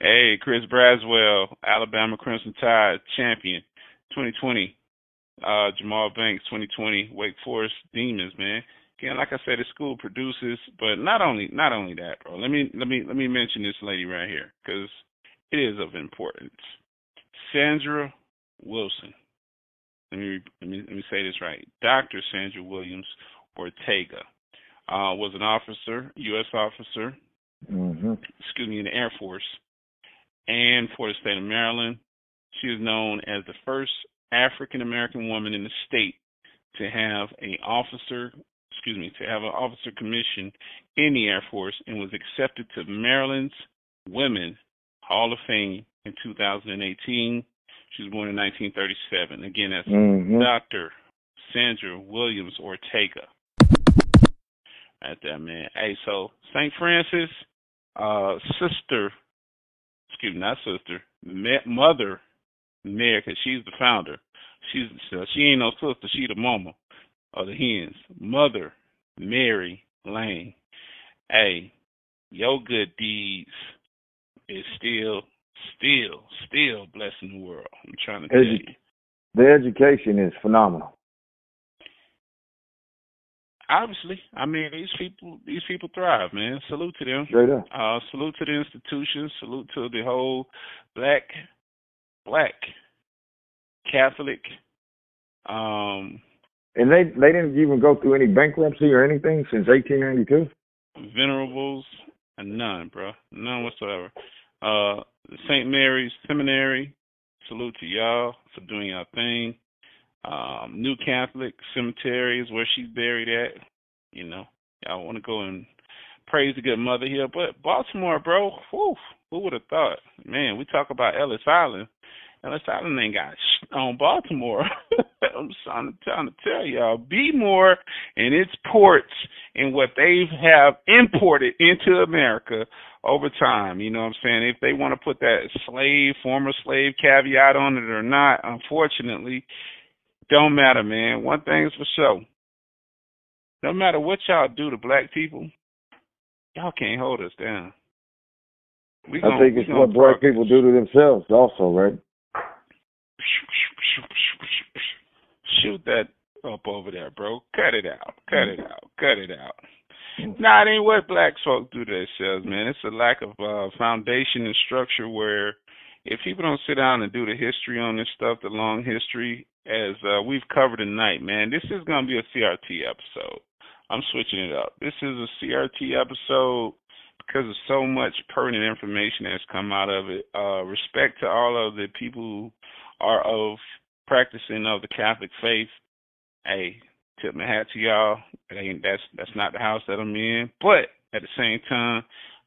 hey, Chris Braswell, Alabama Crimson Tide champion, 2020. Uh, Jamal Banks, 2020. Wake Forest Demons, man again, like I said, the school produces, but not only not only that, bro. Let me let me let me mention this lady right here because it is of importance. Sandra Wilson. Let me let me let me say this right. Dr. Sandra Williams Ortega uh, was an officer, U.S. officer, mm-hmm. excuse me, in the Air Force, and for the state of Maryland. She is known as the first African American woman in the state to have a officer excuse me, to have an officer commission in the Air Force and was accepted to Maryland's Women Hall of Fame in 2018. She was born in 1937. Again, that's mm-hmm. Dr. Sandra Williams Ortega. At that man. Hey, so St. Frances, uh, sister, excuse me, not sister, mother, Mary, because she's the founder. She's she ain't no sister, she the mama of the hens. Mother Mary Lane. Hey, your good deeds is still, still, still blessing the world. I'm trying to tell you. The education is phenomenal. Obviously, I mean these people. These people thrive, man. Salute to them. Straight up. Uh, salute to the institution. Salute to the whole black, black, Catholic, um, and they they didn't even go through any bankruptcy or anything since 1892. Venerables, none, bro, none whatsoever. Uh, St. Mary's Seminary, salute to y'all for doing your thing. Um, New Catholic Cemetery is where she's buried at. You know, y'all want to go and praise the good mother here. But Baltimore, bro, whew, who would have thought? Man, we talk about Ellis Island. Ellis Island ain't got sh- on Baltimore. I'm trying to, trying to tell y'all, be more in its ports and what they have imported into America over time. You know what I'm saying? If they want to put that slave, former slave caveat on it or not, unfortunately, don't matter, man. One thing's for sure. No matter what y'all do to black people, y'all can't hold us down. We I think it's what black people do to themselves also, right? Shoot that up over there, bro. Cut it out. Cut it out. Cut it out. Nah, it ain't what black folk do to themselves, man. It's a lack of uh, foundation and structure where if people don't sit down and do the history on this stuff, the long history, as uh, we've covered tonight, man, this is going to be a CRT episode. I'm switching it up. This is a CRT episode because of so much pertinent information that's come out of it. Uh, respect to all of the people who are of practicing of the Catholic faith. Hey, tip my hat to y'all. It ain't that's that's not the house that I'm in. But at the same time,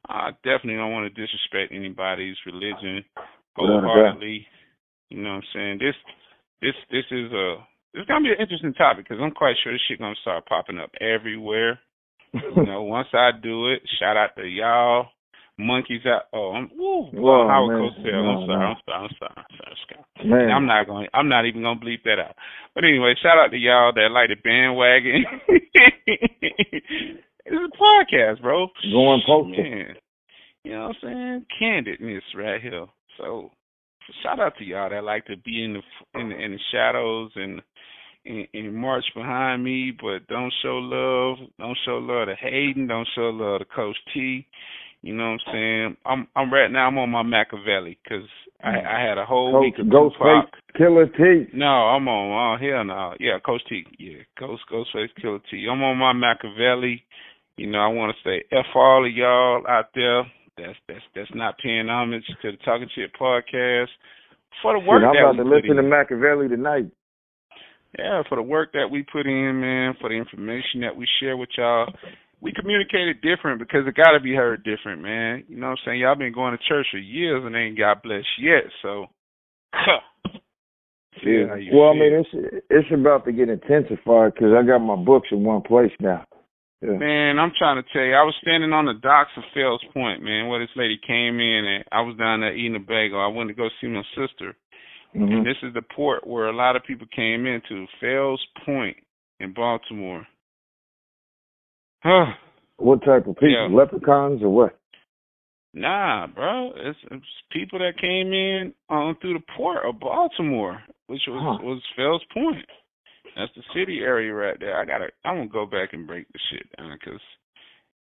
I definitely don't want to disrespect anybody's religion wholeheartedly. You know what I'm saying? This this this is a it's gonna be an interesting topic because I'm quite sure this shit gonna start popping up everywhere. you know, once I do it, shout out to y'all monkeys out. Oh, I'm, woo, Whoa, Howard Cosell. No, I'm, sorry, I'm sorry. I'm sorry. I'm sorry. Scott. Man. I'm not going. I'm not even going to bleep that out. But anyway, shout out to y'all that like the bandwagon. it's a podcast, bro. Going postal. Man. you know what I'm saying, candidness right here. So shout out to y'all that like to be in the in the, in the shadows and, and and march behind me, but don't show love. Don't show love to Hayden. Don't show love to Coach T. You know what I'm saying? I'm I'm right now. I'm on my Machiavelli because I mm. I had a whole Coach, week of Ghostface Killer T. No, I'm on. Oh hell no. Yeah, Coach T. Yeah, Ghost Ghostface Killer T. I'm on my Machiavelli. You know, I want to say f all of y'all out there that's that's that's not paying homage to the Talking Chit podcast for the work Shit, I'm that about we to listen in. to Machiavelli tonight. Yeah, for the work that we put in, man, for the information that we share with y'all. We communicated different because it got to be heard different, man. You know what I'm saying? Y'all been going to church for years and ain't got blessed yet, so. Yeah. Well, I mean, it's it's about to get intensified because I got my books in one place now. Yeah. Man, I'm trying to tell you, I was standing on the docks of Fells Point, man, where this lady came in and I was down there eating a bagel. I went to go see my sister. hmm And this is the port where a lot of people came into, Fells Point in Baltimore. Huh. What type of people? Yeah. Leprechauns or what? Nah, bro. It's, it's people that came in on through the port of Baltimore, which was Huh. was Fells Point. That's the city area right there. I gotta. I'm gonna go back and break the shit down because,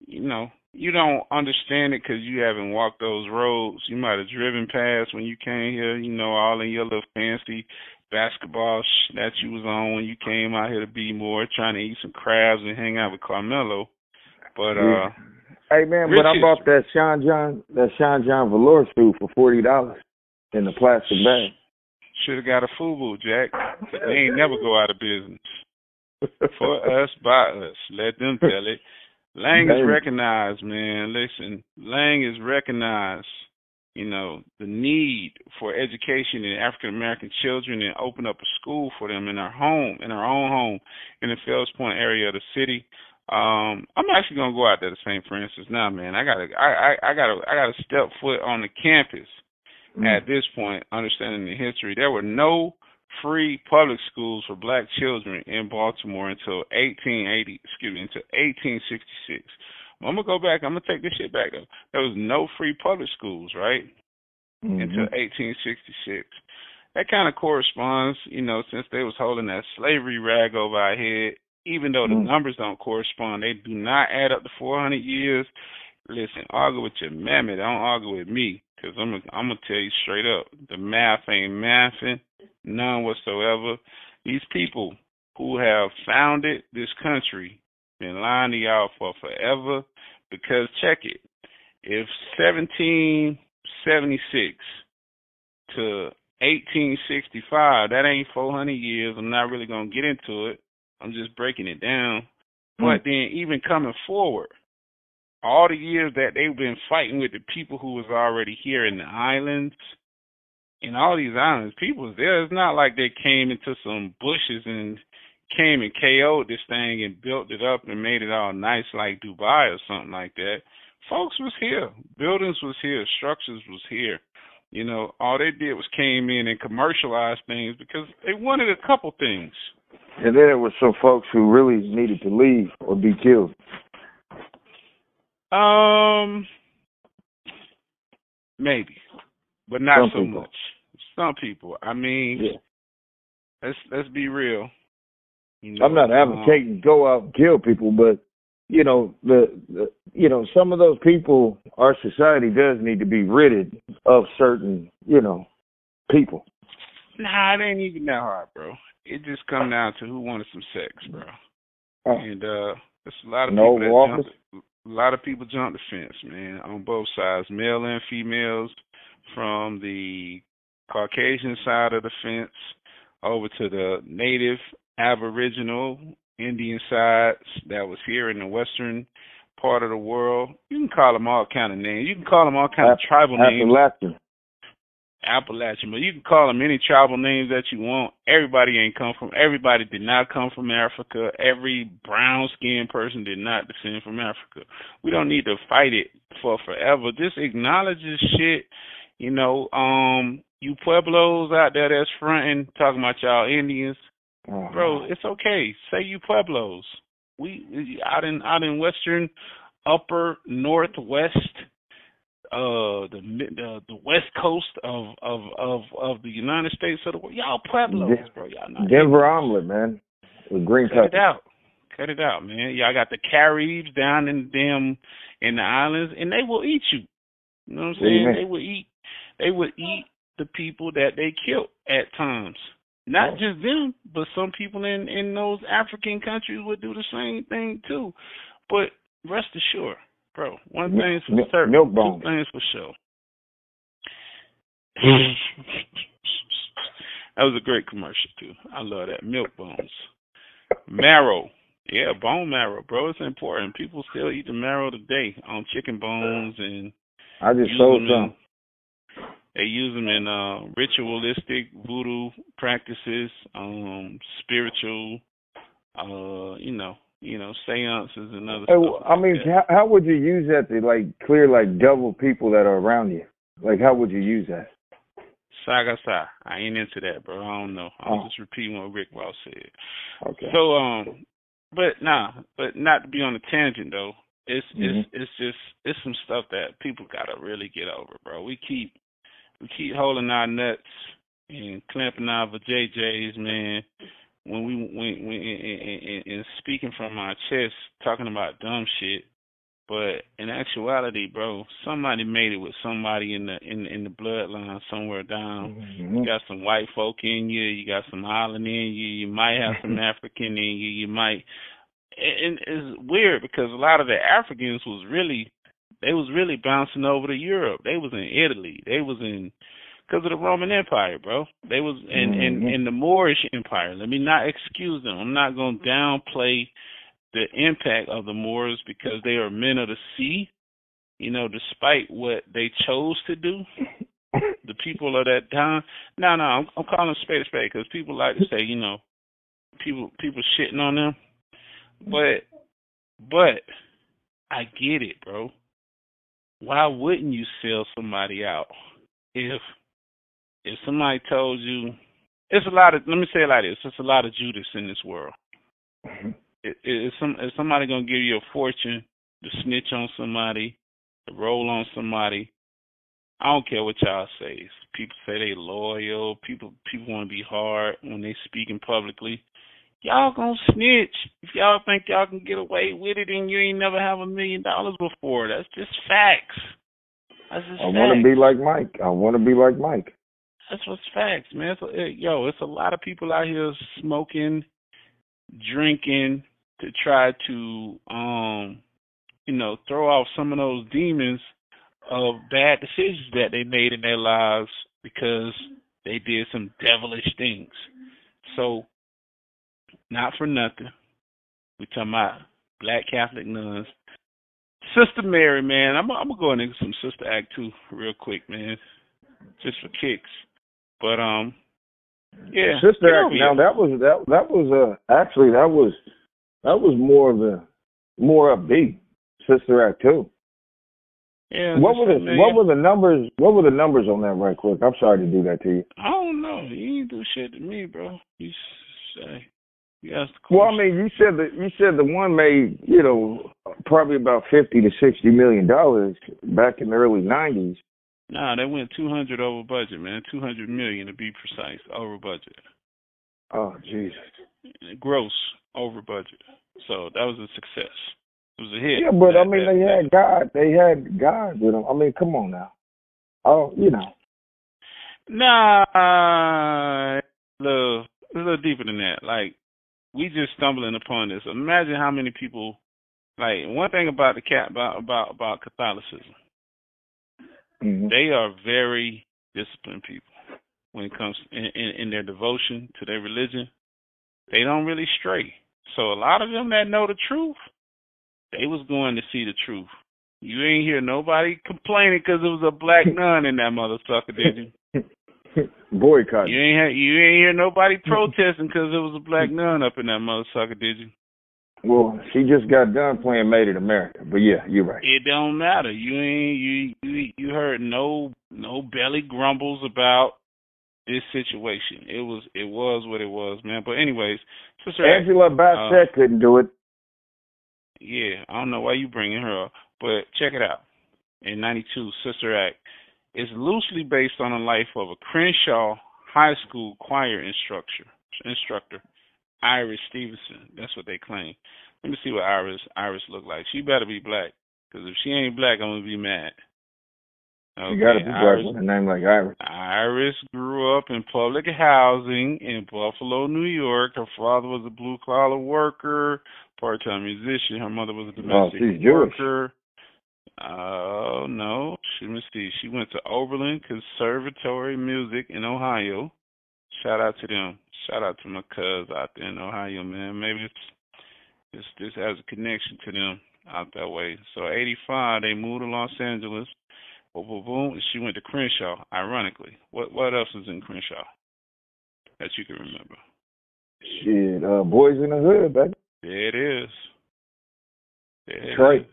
you know, you don't understand it because you haven't walked those roads. You might have driven past when you came here. You know, all in your little fancy basketball sh- that you was on when you came out here to be more, trying to eat some crabs and hang out with Carmelo. But uh. Hey man, but I bought that Sean John that Sean John velour suit for forty dollars in the plastic bag. Should have got a FUBU, Jack. They ain't never go out of business. For us, by us. Let them tell it. Lange is recognized, man. Listen, Lange is recognized, you know, the need for education in African American children and open up a school for them in our home, in our own home, in the Fells Point area of the city. Um, I'm actually gonna go out there to St. Frances now, man. I gotta I, I, I gotta I gotta step foot on the campus Mm. at this point, understanding the history, there were no free public schools for black children in Baltimore until 1880, excuse me, until 1866. I'm gonna go back. I'm gonna take this shit back up. There was no free public schools, right, Mhm. until 1866. That kind of corresponds, you know, since they was holding that slavery rag over our head. Even though the Mm. numbers don't correspond, they do not add up to 400 years. Listen, argue with your mammy. Don't argue with me, cause I'm I'm gonna tell you straight up, the math ain't mathing, none whatsoever. These people who have founded this country been lying to y'all for forever. Because check it, if 1776 to 1865, that ain't 400 years. I'm not really gonna get into it. I'm just breaking it down. But hmm. then even coming forward, all the years that they've been fighting with the people who was already here in the islands, in all these islands, people there. It's not like they came into some bushes and came and KO'd this thing and built it up and made it all nice like Dubai or something like that. Folks was here. Buildings was here. Structures was here. You know, all they did was came in and commercialized things because they wanted a couple things. And then there were some folks who really needed to leave or be killed. Um, maybe, but not Some so people. much. Some people. I mean, Yeah. let's let's be real. You know, I'm not um, advocating go out and kill people, but you know the, the you know some of those people, our society does need to be ridded of certain you know people. Nah, it ain't even that hard, bro. It just come down to who wanted some sex, bro. Oh. And uh, there's a lot of No people that a lot of people jump the fence, man, on both sides, male and females, from the Caucasian side of the fence over to the native Aboriginal Indian sides that was here in the western part of the world. You can call them all kind of names. You can call them all kind of tribal names. Appalachian. Appalachian, but you can call them any tribal names that you want. Everybody ain't come from. Everybody did not come from Africa. Every brown skinned person did not descend from Africa. We don't need to fight it for forever. Just acknowledge this shit. You know, um, you Pueblos out there that's fronting, talking about y'all Indians, Uh, bro. It's okay. Say you Pueblos. We we- out in out in western, upper northwest uh the the, the west coast of of of of the United States of the world. Y'all pueblos, bro. Y'all not Denver omelet, man. With green cut pepper. it out. Cut it out, man. Y'all got the Caribs down in them in the islands, and they will eat you. You know what I'm saying? Amen. They will eat. They will eat the people that they kill at times. Not Oh. just them, but some people in in those African countries would do the same thing too. But rest assured, bro, one thing's for certain, milk two bones. things for sure. that was a great commercial too. I love that milk bones, marrow. Yeah, bone marrow, bro. It's important. People still eat the marrow today on chicken bones and I just sold them some. in- They use them in uh, ritualistic voodoo practices, um, spiritual, uh, you know, you know, seances and other Hey, stuff. I like mean, that. how, how would you use that to like clear like devil people that are around you? Like, how would you use that? Saga sa. I ain't into that, bro. I don't know. I'm Oh. just repeating what Rick Ross said. Okay. So, um, but nah, but not to be on a tangent though. It's Mhm. it's it's just it's some stuff that people gotta really get over, bro. We keep we keep holding our nuts and clamping our vajayjays, man. When we when when and, and, and speaking from our chest, talking about dumb shit. But in actuality, bro, somebody made it with somebody in the in in the bloodline somewhere down. Mhm. You got some white folk in you. You got some island in you. You might have some African in you. You might, and it's weird because a lot of the Africans was really, they was really bouncing over to Europe. They was in Italy. They was in, because of the Roman Empire, bro. They was in in Mhm. in the Moorish Empire. Let me not excuse them. I'm not gonna downplay the impact of the Moors because they are men of the sea. You know, despite what they chose to do, the people of that time. No, no, I'm, I'm calling spade a spade because people like to say, you know, people people shitting on them. But but I get it, bro. Why wouldn't you sell somebody out if if somebody told you it's a lot of let me say it like this, it's a lot of Judas in this world. It, it, is some is somebody gonna give you a fortune to snitch on somebody, to roll on somebody, I don't care what y'all say. People say they loyal. People people want to be hard when they speaking publicly. Y'all gonna snitch if y'all think y'all can get away with it, and you ain't never have a million dollars before. That's just facts. That's just I facts. want to be like Mike. I want to be like Mike. That's what's facts, man. It's it- yo, it's a lot of people out here smoking, drinking to try to, um, you know, throw off some of those demons of bad decisions that they made in their lives because they did some devilish things. So, not for nothing, we talking about black Catholic nuns. Sister Mary, man, I'm, I'm gonna go into some Sister Act two real quick, man, just for kicks. But um, yeah, Sister Act. Now that was that that was uh actually that was that was more of a more upbeat Sister Act too. Yeah, What were the something, what were the numbers? What were the numbers on that? Right quick. I'm sorry to do that to you. I don't know. You ain't do shit to me, bro. You say you asked the Well, I mean, you said that you said the one made you know probably about fifty to sixty million dollars back in the early '90s. Nah, they went two hundred over budget, man. Two hundred million to be precise, over budget. Oh Jesus. Gross over budget. So that was a success. It was a hit. Yeah, but I mean, that- they that- had God. They had God with them. I mean, come on now. Oh, you know. Nah, look, it's a little deeper than that. Like, we just stumbling upon this. Imagine how many people. Like, one thing about the cat about about about Catholicism, Mhm. they are very disciplined people when it comes in, in, in their devotion to their religion. They don't really stray. So a lot of them that know the truth, they was going to see the truth. You ain't hear nobody complaining because it was a black nun in that mother sucker, did you? Boycott. You ain't ha- you ain't hear nobody protesting because there was a black nun up in that mother sucker, did you? Well, she just got done playing Made in America. But yeah, you're right. It don't matter. You ain't you you you heard no no belly grumbles about this situation. It was it was what it was, man. But anyways, sister, Act, Angela Bassett uh, couldn't do it. yeah, I don't know why you bringing her up, but check it out. in 92, Sister Act, is loosely based on the life of a Crenshaw High School choir instructor, instructor Iris Stevenson. That's what they claim. Let me see what Iris Iris look like. She better be black, because if she ain't black, I'm gonna be mad. Okay. You gotta be black with a name like Iris. Iris grew up in public housing in Buffalo, New York. Her father was a blue collar worker, part time musician. Her mother was a oh, domestic oh, worker. Oh uh, no, she let me see. She went to Oberlin Conservatory Music in Ohio. Shout out to them. Shout out to my cuz out there in Ohio, man. Maybe it's this this has a connection to them out that way. So eighty five they moved to Los Angeles boom, boom, boom. She went to Crenshaw. Ironically, what what else is in Crenshaw that you can remember? Shit, uh, Boyz n the Hood, baby. There it is. There That's right.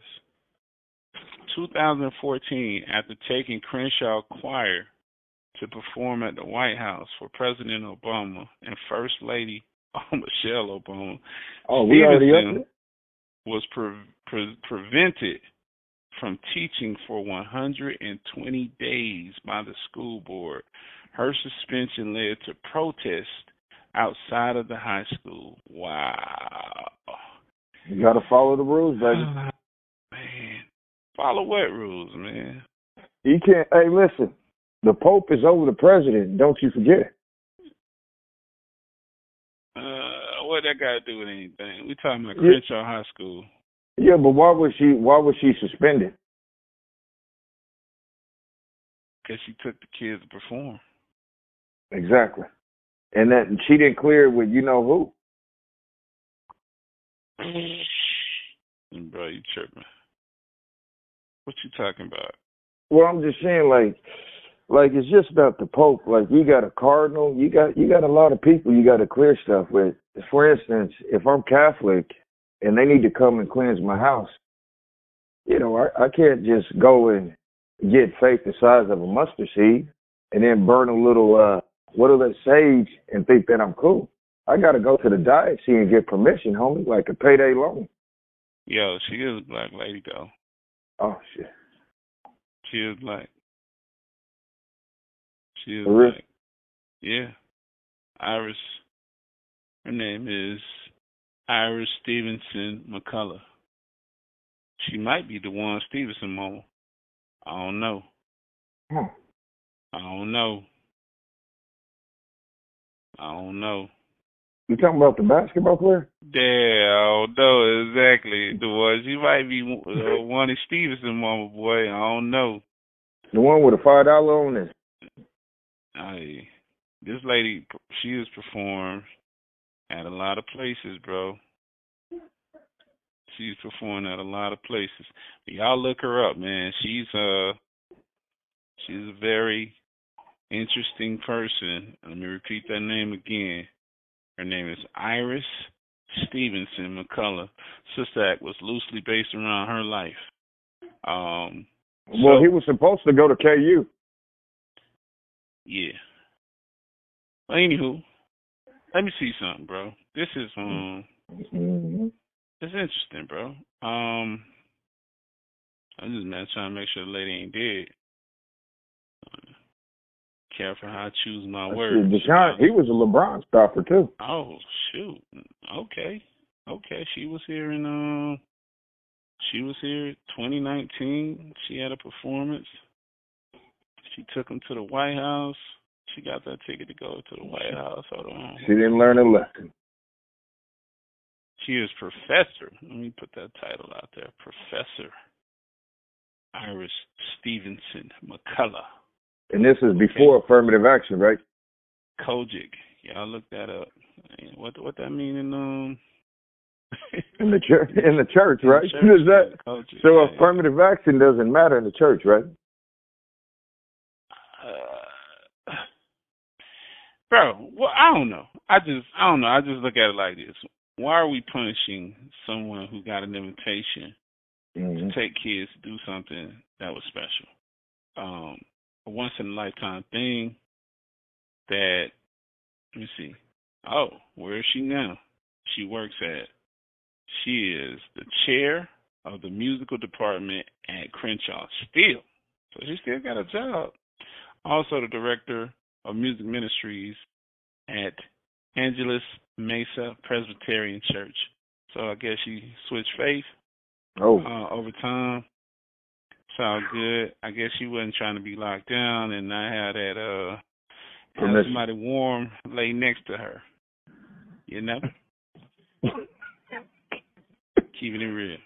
2014, after taking Crenshaw Choir to perform at the White House for President Obama and First Lady oh, Michelle Obama, oh, we already up was pre- pre- prevented from teaching for 120 days by the school board. Her suspension led to protests outside of the high school. Wow. You got to follow the rules, baby. Oh, man, follow what rules, man? You can't. Hey, listen. The Pope is over the president. Don't you forget Uh, what that got to do with anything? We talking about Crenshaw High School. Yeah, but why was she why was she suspended? Because she took the kids to perform. Exactly. And that she didn't clear with you know who. Bro, you tripping. What you talking about? Well, I'm just saying, like, like it's just about the Pope. Like, you got a cardinal, you got you got a lot of people you got to clear stuff with. For instance, if I'm Catholic and they need to come and cleanse my house, you know, I, I can't just go and get faith the size of a mustard seed and then burn a little uh what are that sage and think that I'm cool. I gotta go to the diocese and get permission, homie, like a payday loan. Yo, she is a black lady though. Oh shit. She is black. She is For black. Yeah. Iris her name is Iris Stevenson McCullough. She might be the one Stevenson mama. I don't know. Hmm. I don't know. I don't know. You talking about the basketball player? Yeah, I don't know exactly the one. She might be uh, one of Stevenson, mama boy. I don't know. The one with a five dollar on it. I, this lady, she has performed at a lot of places, bro. She's performing at a lot of places. Y'all look her up, man. She's uh she's a very interesting person. Let me repeat that name again. Her name is Iris Stevenson McCullough. Sister Act was loosely based around her life. Um Well, so, he was supposed to go to KU. Yeah. Well, anywho, let me see something, bro. This is um mm-hmm. It's interesting, bro. Um, I'm just man trying to make sure the lady ain't dead. Uh, careful how I choose my words. Deshaun, he was a LeBron stopper too. Oh shoot. Okay. Okay. She was here in um. She was here 2019. She had a performance. She took him to the White House. She got that ticket to go to the White House. Hold on. She didn't learn a lesson. She is Professor. Let me put that title out there. Professor Iris Stevenson McCullough. And this is before okay. affirmative action, right? COGIC. Y'all look that up. What what that mean in um in the church in the church, right? The church, that, so affirmative action doesn't matter in the church, right? Uh, bro, well I don't know. I just I don't know. I just look at it like this why are we punishing someone who got an invitation mm-hmm. to take kids to do something that was special? Um, a once in a lifetime thing that let me see. Oh, where is she now? She works at she is the chair of the musical department at Crenshaw. Still, so she still got a job. Also, the director of music ministries at Angeles Mesa Presbyterian Church. So I guess she switched faith Oh, uh, over time. All good. I guess she wasn't trying to be locked down and not have that uh have somebody warm lay next to her. You know? Keeping it real.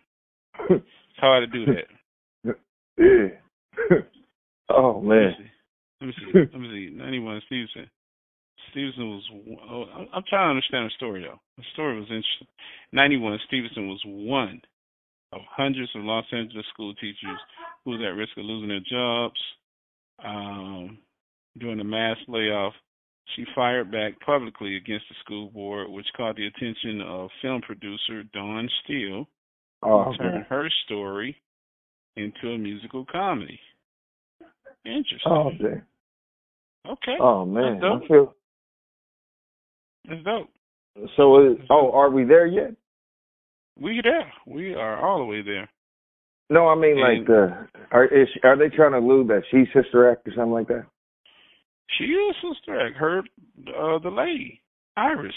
It's hard to do that. yeah. oh man. Let me see. Let me see. Let me see. Ninety-one Stevenson. Stevenson was. Oh, I'm- trying to understand the story though. The story was interesting. Ninety-one Stevenson was one of hundreds of Los Angeles school teachers who was at risk of losing their jobs um, during the mass layoff. She fired back publicly against the school board, which caught the attention of film producer Dawn Steel, Oh who turned her story into a musical comedy. Interesting. Oh man. Okay. Oh man. dope. I feel That's dope. so. Is, oh, are we there yet? We there. We are all the way there. No, I mean And- like, uh, are is are they trying to allude that she's Sister Act or something like that? She is Sister Act. Her, uh, the lady, Iris.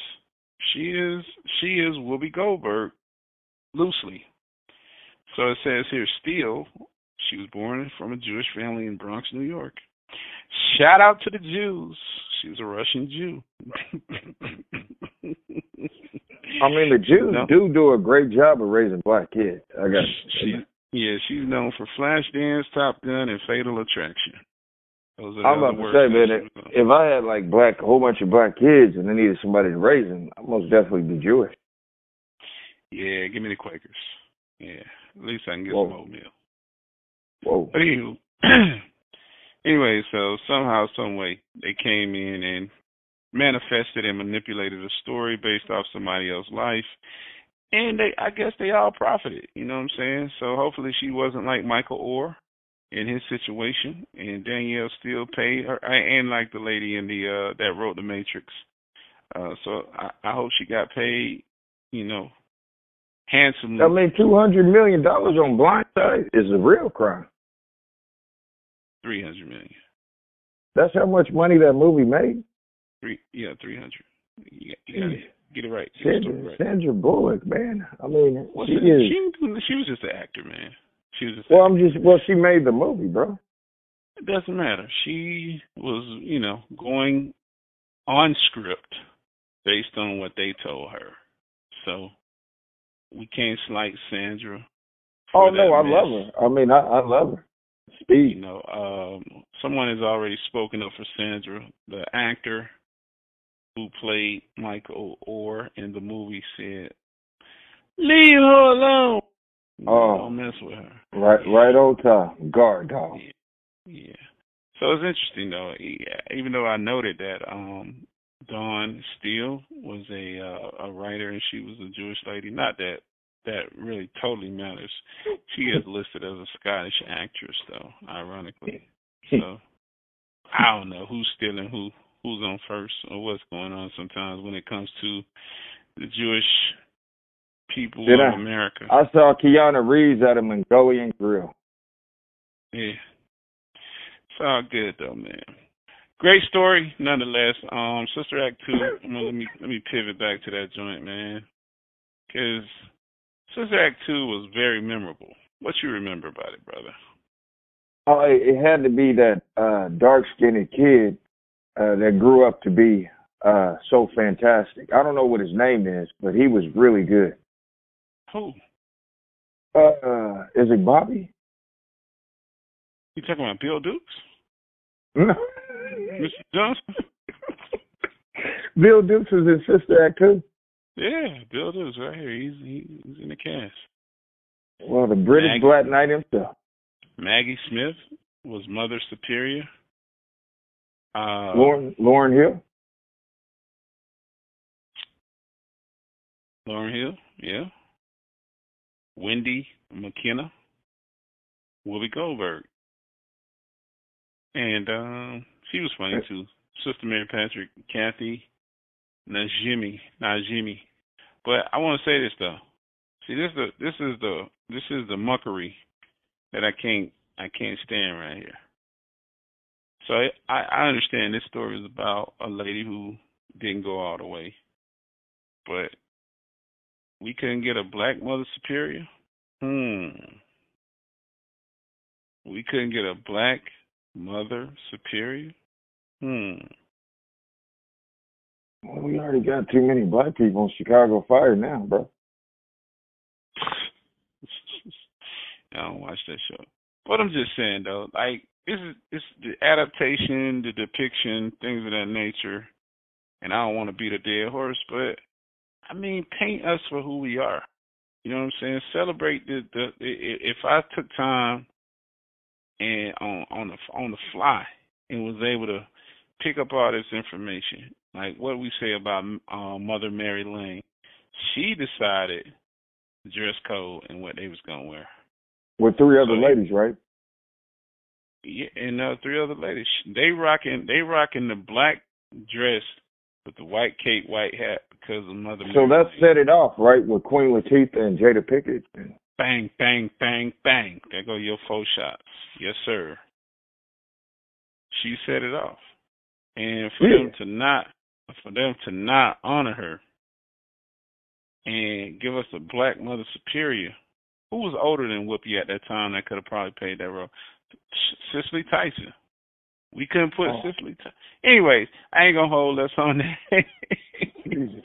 She is. She is Whoopi Goldberg, loosely. So it says here, Steel. She was born from a Jewish family in Bronx, New York. Shout out to the Jews. She was a Russian Jew. I mean, the Jews No. do do a great job of raising black kids. I got. She, yeah, she's known for Flashdance, Top Gun, and Fatal Attraction. Those are I'm about to say, man, on. if I had like black, a whole bunch of black kids, and I needed somebody to raise them, I'd most definitely be Jewish. Yeah, give me the Quakers. Yeah, at least I can get Whoa. some oatmeal. Whoa. But anywho, anyway, so somehow, some way, they came in and manifested and manipulated a story based off somebody else's life, and they, I guess, they all profited. You know what I'm saying? So hopefully, she wasn't like Michael Oher in his situation, and Danielle still paid her, and like the lady in the uh that wrote the Matrix. Uh, so I, I hope she got paid. You know, handsomely. I mean, two hundred million dollars on Blindside is a real crime. Three hundred million. That's how much money that movie made. Three, yeah, three hundred. You, got- you gotta get it right. Sandra, right. Sandra Bullock, man. I mean, she is. she, was- she was just an actor, man. She was just. Well, an I'm just. Well, she made the movie, bro. It doesn't matter. She was, you know, going on script based on what they told her. So we can't slight Sandra. Oh no, I mess. love her. I mean, I, I love her. You Speed. know, um, someone has already spoken up for Sandra. The actor who played Michael Oher in the movie said, "Leave her alone. Oh. Don't mess with her." Right, right on time. Guard dog. Yeah. Yeah. So it's interesting though. Yeah, even though I noted that um Dawn Steel was a uh, a writer and she was a Jewish lady. Not that that really totally matters. She is listed as a Scottish actress though, ironically. So I don't know who's stealing who who's on first or what's going on sometimes when it comes to the Jewish people Did of I- America. I saw Keanu Reeves at a Mongolian grill. Yeah. It's all good though, man. Great story, nonetheless. Um, Sister Act two. Let me let me pivot back to that joint, man. Cause Sister Act two was very memorable. What you remember about it, brother? Oh, it, it had to be that uh dark skinned kid uh that grew up to be uh so fantastic. I don't know what his name is, but he was really good. Who? Uh, uh is it Bobby? You talking about Bill Dukes? No. Mr. Johnson? Bill Dukes was in Sister Act too. Yeah, Bill Dukes right here. He's he's in the cast. Well, the British Maggie. Black Knight himself. Maggie Smith was Mother Superior. Uh Lauryn Lauryn Hill. Lauryn Hill, yeah. Wendy Makkena, Whoopi Goldberg, and um, she was funny too. Sister Mary Patrick, Kathy Najimy, Najimy. But I want to say this though, See, this is the this is the this is the muckery that I can't I can't stand right here. So I I understand this story is about a lady who didn't go all the way, but we couldn't get a black mother superior. Hmm. We couldn't get a black mother superior. Hmm. Well, we already got too many black people in Chicago Fire now, bro. I don't watch that show. But I'm just saying though, like this is it's the adaptation, the depiction, things of that nature. And I don't want to beat a dead horse, but I mean, paint us for who we are. You know what I'm saying? Celebrate the the. If I took time and on on the on the fly and was able to pick up all this information, like what we say about uh, Mother Mary Lange, she decided the dress code and what they was gonna wear. With three other so, ladies, right? Yeah, and uh, three other ladies. They rocking they rocking the black dress with the white cape, white hat because of Mother. So Mary that set it off, right, with Queen Latifah and Jada Pinkett. Bang, bang, bang, bang. There go your four shots. Yes, sir. She set it off, and for yeah. them to not, for them to not honor her, and give us a black mother superior, who was older than Whoopi at that time that could have probably played that role? Cicely Tyson. We couldn't put oh. Cicely. Tyson. Anyways, I ain't gonna hold us on that.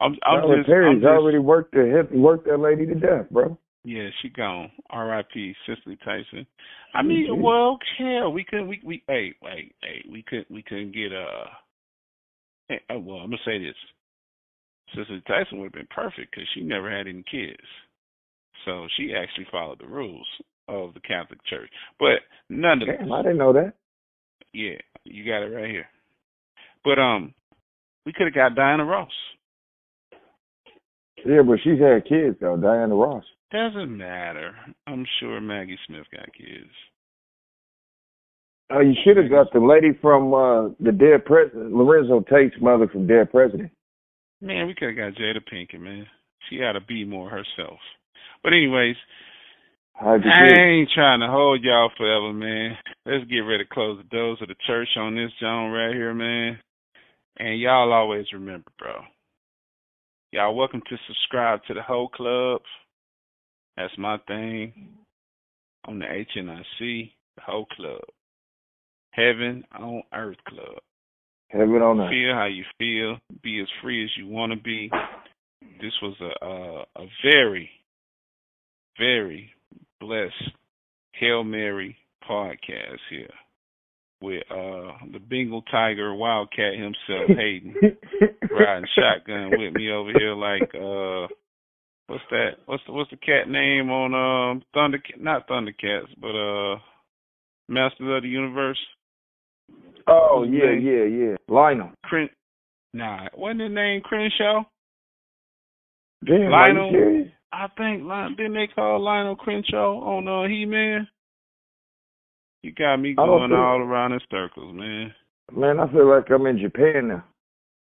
I'm, I'm Tyler just, Perry's I'm just, already worked the hip, worked that lady to death, bro. Yeah, she gone. R.I.P. Cicely Tyson. I mean, mm-hmm. well, hell, we couldn't. We we hey wait hey we could we couldn't get uh. Hey, well, I'm gonna say this. Sister Tyson would have been perfect because she never had any kids, so she actually followed the rules of the Catholic Church. But none nonetheless, Damn, I didn't know that. Yeah, you got it right here. But um, we could have got Diana Ross. Yeah, but she's had kids though, Diana Ross. Doesn't matter. I'm sure Maggie Smith got kids. Oh, you should have got the lady from uh the dead president, Lorenzo Tate's mother from Dead President. Man, we could have got Jada Pinkett, man. She ought to be more herself. But anyways, I ain't trying to hold y'all forever, man. Let's get ready to close the doors of the church on this John right here, man. And y'all always remember, bro. Y'all welcome to subscribe to the whole club. That's my thing. On the HNIC, the whole club. Heaven on Earth Club. Heaven on Earth. Feel how you feel. Be as free as you want to be. This was a, a a very, very blessed Hail Mary podcast here with uh the Bengal Tiger Wildcat himself, Hayden, riding shotgun with me over here like uh what's that what's the what's the cat name on um Thunder not Thundercats, but uh Masters of the Universe. Oh yeah, name? yeah, yeah. Lionel. Cren- nah, wasn't his name Crenshaw? Damn, Lionel. I think didn't they call Lionel Crenshaw on uh He Man? You got me going all around in circles, man. Man, I feel like I'm in Japan now.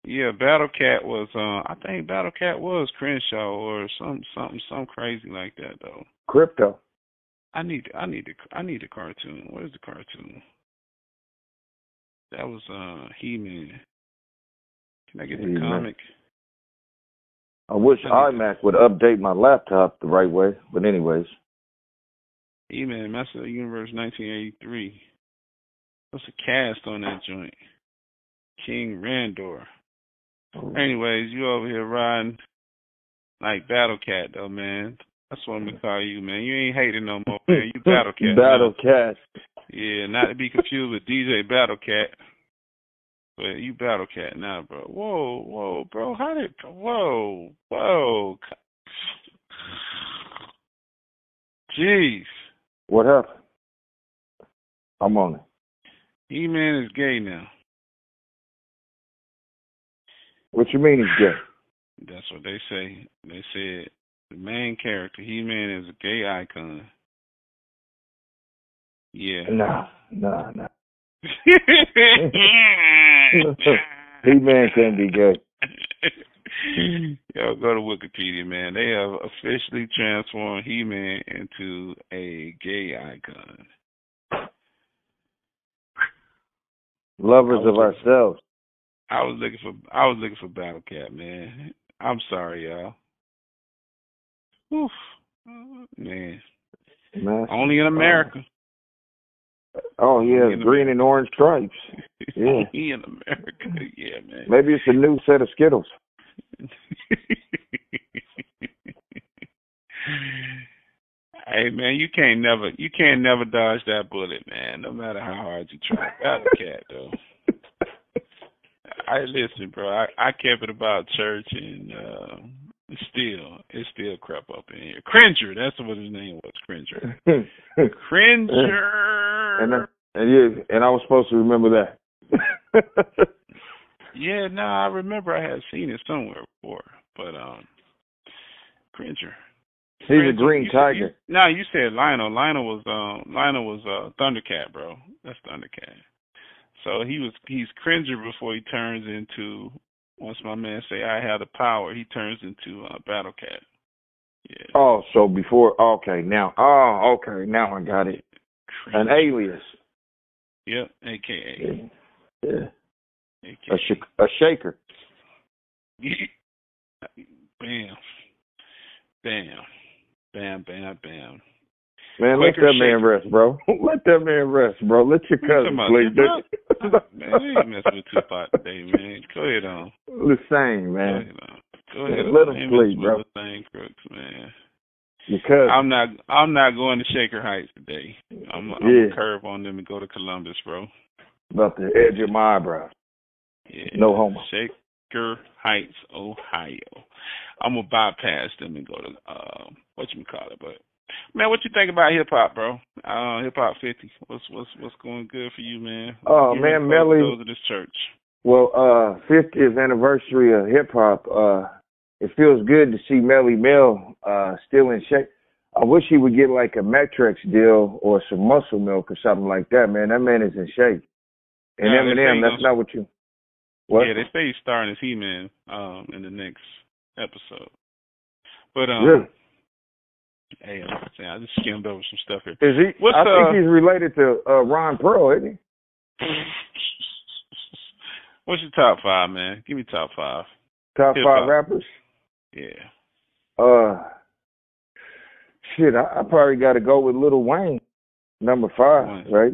Yeah, Battle Cat was uh I think Battle Cat was Crenshaw or some something some crazy like that though. Crypto. I need I need the I need the cartoon. What is the cartoon? That was uh He Man. Can I get the comic? I wish iMac would update my laptop the right way, but anyways. He Man, Master of the Universe 1983. What's the cast on that joint? King Randor. Oh. Anyways, you over here riding like Battle Cat though, man. That's what I'm gonna call you, man. You ain't hating no more, man. You Battle Cat. Battle Cat. Yeah, not to be confused with DJ Battle Cat. But you battle cat now, bro. Whoa, whoa, bro. How did? Whoa, whoa. Jeez. What happened? I'm on it. E Man is gay now. What you mean he's gay? That's what they say. They said the main character, He Man, is a gay icon. Yeah. Nah, nah, nah. he man can't be gay. Yo, go to Wikipedia, man. They have officially transformed He-Man into a gay icon. Lovers of ourselves. I was looking for I was looking for Battle Cat, man. I'm sorry, y'all. Oof. Man. Man. Only in America. Oh yeah, green and orange stripes. Yeah. In America. Yeah, man. Maybe it's a new set of Skittles. hey man, you can't never you can't never dodge that bullet, man. No matter how hard you try. Battle cat though. I listen, bro. I I kept it about church and uh still it still crept up in here. Cringer, that's what his name was. Cringer. Cringer. And uh, and yeah, and I was supposed to remember that. yeah, no, I remember I had seen it somewhere before, but um, Cringer. He's Cringer, a green you tiger. No, you said Lionel. Lionel was um Lionel was uh Thundercat, bro. That's Thundercat. So he was he's Cringer before he turns into once my man say I have the power, he turns into uh, Battle Cat. Yeah. Oh, so before okay, now oh okay, now I got it. An alias. Yep, AKA. Yeah. AKA. A, sh- a shaker. bam. Bam. Bam, bam, bam. Man, Quaker let that man rest, bro. let that man rest, bro. Let your cousin please. man, we ain't messing with Tupac today, man. Go ahead on. the same, Go man. ahead on. Go ahead Let on. him Ain't sleep, bro. Thing crooks, man. Cousin. I'm not. I'm not going to Shaker Heights today. I'm. I'm Yeah. gonna curve on them and go to Columbus, bro. about the edge of my eyebrows. Yeah. No homo. Shaker Heights, Ohio. I'm gonna bypass them and go to uh, what you call it. But man, what you think about hip hop, bro? Uh, hip hop fifty. What's what's what's going good for you, man? Oh, man, Melly- photos of this church. Well, uh, 50th anniversary of hip hop. Uh, it feels good to see Melle Mel uh still in shape. I wish he would get like a Met-Rx deal or some muscle milk or something like that, man. That man is in shape. And Eminem, that's not what you. What? Yeah, they say he's starring as He Man um, in the next episode. But um, really? Hey, I just skimmed over some stuff here. Is he? What's, I uh, think he's related to uh, Ron Pearl, isn't he? What's your top five, man? Give me top five. Top Hip-hop. five rappers. Yeah. Uh, shit, I, I probably got to go with Little Wayne, number five, Wayne. right?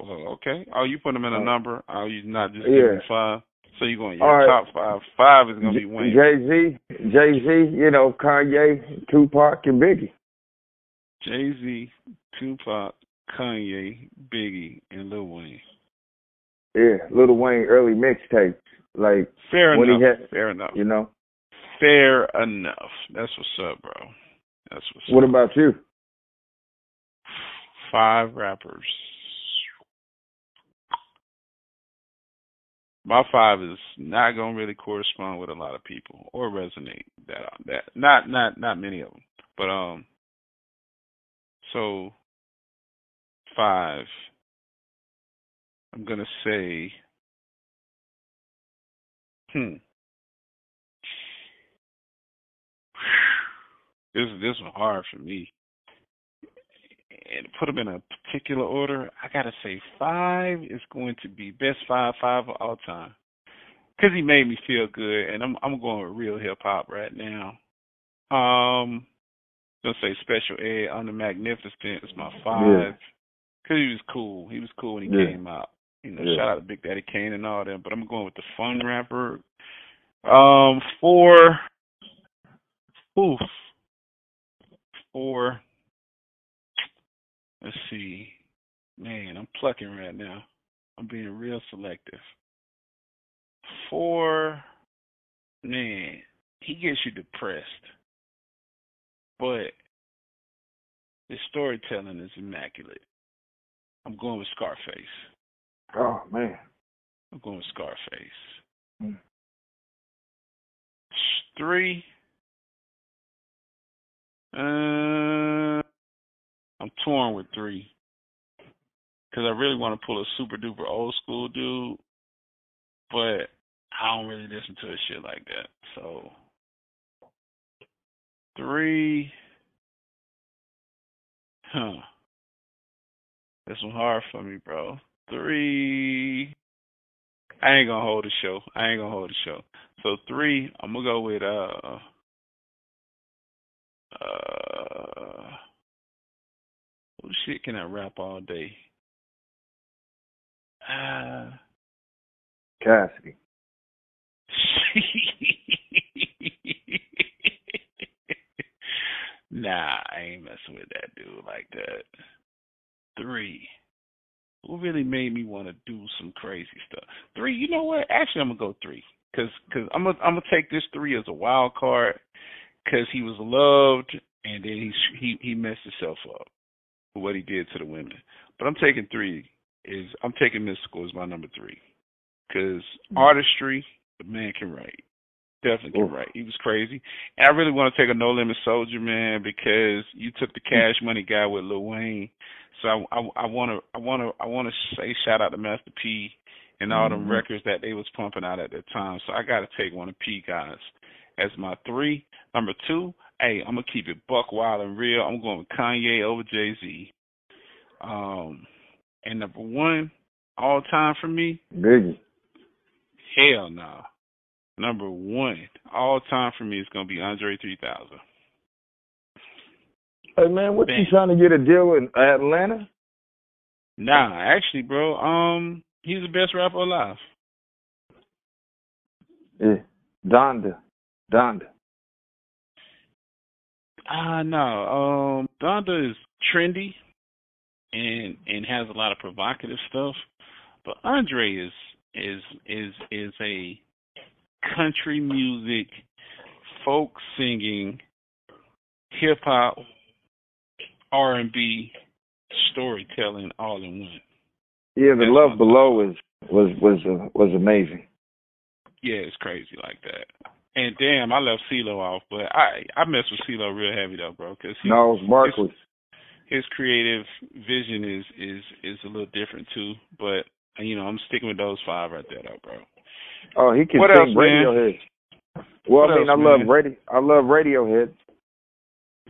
Okay. Oh, you put them in a Uh, number. Oh, you not just yeah. giving five. So you're going your All right. top five. Five is gonna be Wayne. Jay Z, Jay Z, you know, Kanye, Tupac, and Biggie. Jay Z, Tupac, Kanye, Biggie, and Lil Wayne. Yeah, Lil Wayne early mixtape, like Fair enough. had- Fair enough. you know. Fair enough. That's what's up, bro. That's what's What up. about you? Five rappers. My five is not gonna really correspond with a lot of people or resonate that that not not not many of them, but um. So five. I'm gonna say. Hmm. This this was hard for me. And put them in a particular order, I gotta say five is going to be best five five of all time. Cause he made me feel good, and I'm I'm going with real hip hop right now. Um, gonna say Special Ed, I'm the Magnificent is my five. Yeah. Cause he was cool. He was cool when he Yeah. came out. You know, Yeah. shout out to Big Daddy Kane and all them. But I'm going with the fun rapper. Um, four. Oof. Four. Let's see. Man, I'm plucking right now. I'm being real selective. Four. Man, he gets you depressed. But his storytelling is immaculate. I'm going with Scarface. Oh man, I'm going with Scarface. Mm. Three. Uh, I'm torn with three because I really want to pull a super duper old school dude, but I don't really listen to a shit like that. So three, huh? This one hard for me, bro. Three. I ain't gonna hold the show. I ain't gonna hold the show. So three, I'm gonna go with uh uh who shit can I rap all day? Uh Cassidy. nah, I ain't messing with that dude like that. Three. Who really made me want to do some crazy stuff? Three. You know what? Actually, I'm gonna go three. Cause, cause I'm gonna, I'm gonna take this three as a wild card. Cause he was loved, and then he he he messed himself up what he did to the women. But I'm taking three. Is I'm taking Mystikal as my number three. Cause mm-hmm. artistry, the man can write. Definitely can write. He was crazy. And I really want to take a No Limit Soldier, man, because you took the Cash Money guy with Lil Wayne. So I want to I want to I want to say shout out to Master P and all mm-hmm. the records that they was pumping out at that time. So I got to take one of P guys as my three. Number two, hey, I'm gonna keep it buck wild and real. I'm going with Kanye over Jay Z. Um, and number one, all time for me, Biggie. Hell no. Nah. Number one, all time for me is gonna be Andre 3000. Hey man, what man. you trying to get a deal in Atlanta? Nah, actually, bro, um, he's the best rapper alive. Yeah, Donda, Donda. Ah, uh, no, um, Donda is trendy and and has a lot of provocative stuff, but Andre is is is is a country music, folk singing, hip hop, R and B, storytelling all in one. Yeah, the That's love below was was was uh, was amazing. Yeah, it's crazy like that. And damn, I left CeeLo off, but I I mess with CeeLo real heavy though, bro. Cause he, no, it's Barkley. His, his creative vision is is is a little different too, but you know I'm sticking with those five right there, though, bro. Oh, he can what sing else, Radiohead. Man? Well, what I mean, else, I love radio. I love Radiohead.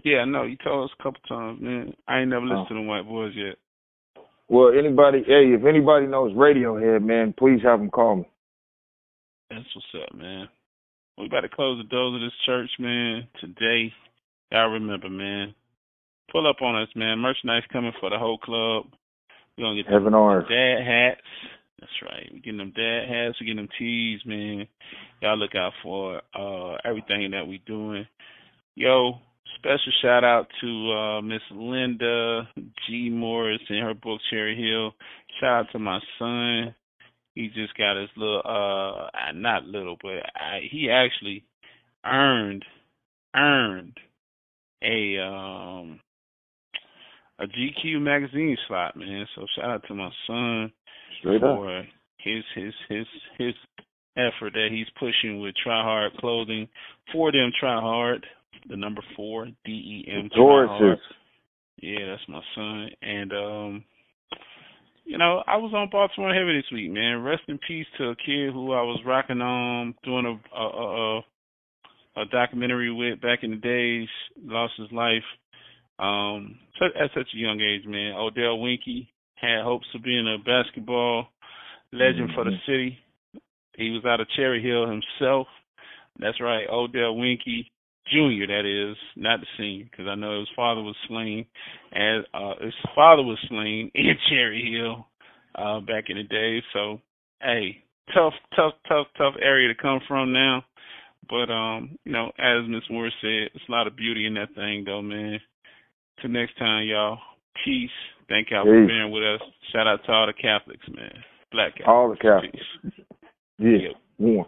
Yeah, I know. You told us a couple times, man. I ain't never oh. listened oh. to them White Boys yet. Well, anybody, hey, if anybody knows Radiohead, man, please have them call me. That's what's up, man. We about to close the doors of this church, man. Today, y'all remember, man. Pull up on us, man. Merchandise coming for the whole club. We're gonna get Heaven the dad hats. That's right. We're getting them dad hats, we're getting them tees, man. Y'all look out for uh everything that we doing. Yo, special shout out to uh Miss Linda G. Morris and her book Cherry Hill. Shout out to my son. He just got his little uh not little, but I, he actually earned earned a um a GQ magazine slot, man. So shout out to my son Straight for up. his his his his effort that he's pushing with Try Hard Clothing. For them, Try Hard. The number four, D E M. Doris Yeah, that's my son. And um, you know, I was on Baltimore Heavy this week, man. Rest in peace to a kid who I was rocking on doing a a a, a documentary with back in the days. Lost his life um, at such a young age, man. Odell Winky had hopes of being a basketball legend mm-hmm. for the mm-hmm. city. He was out of Cherry Hill himself. That's right, Odell Winky Jr. That is not the senior, because I know his father was slain, as uh, his father was slain in Cherry Hill uh, back in the day. So, hey, tough, tough, tough, tough area to come from now. But um, you know, as Miss Moore said, it's a lot of beauty in that thing, though, man. Till next time, y'all. Peace. Thank y'all Peace. for being with us. Shout out to all the Catholics, man. Black Catholics. All the Catholics. Peace. Yeah. Yep.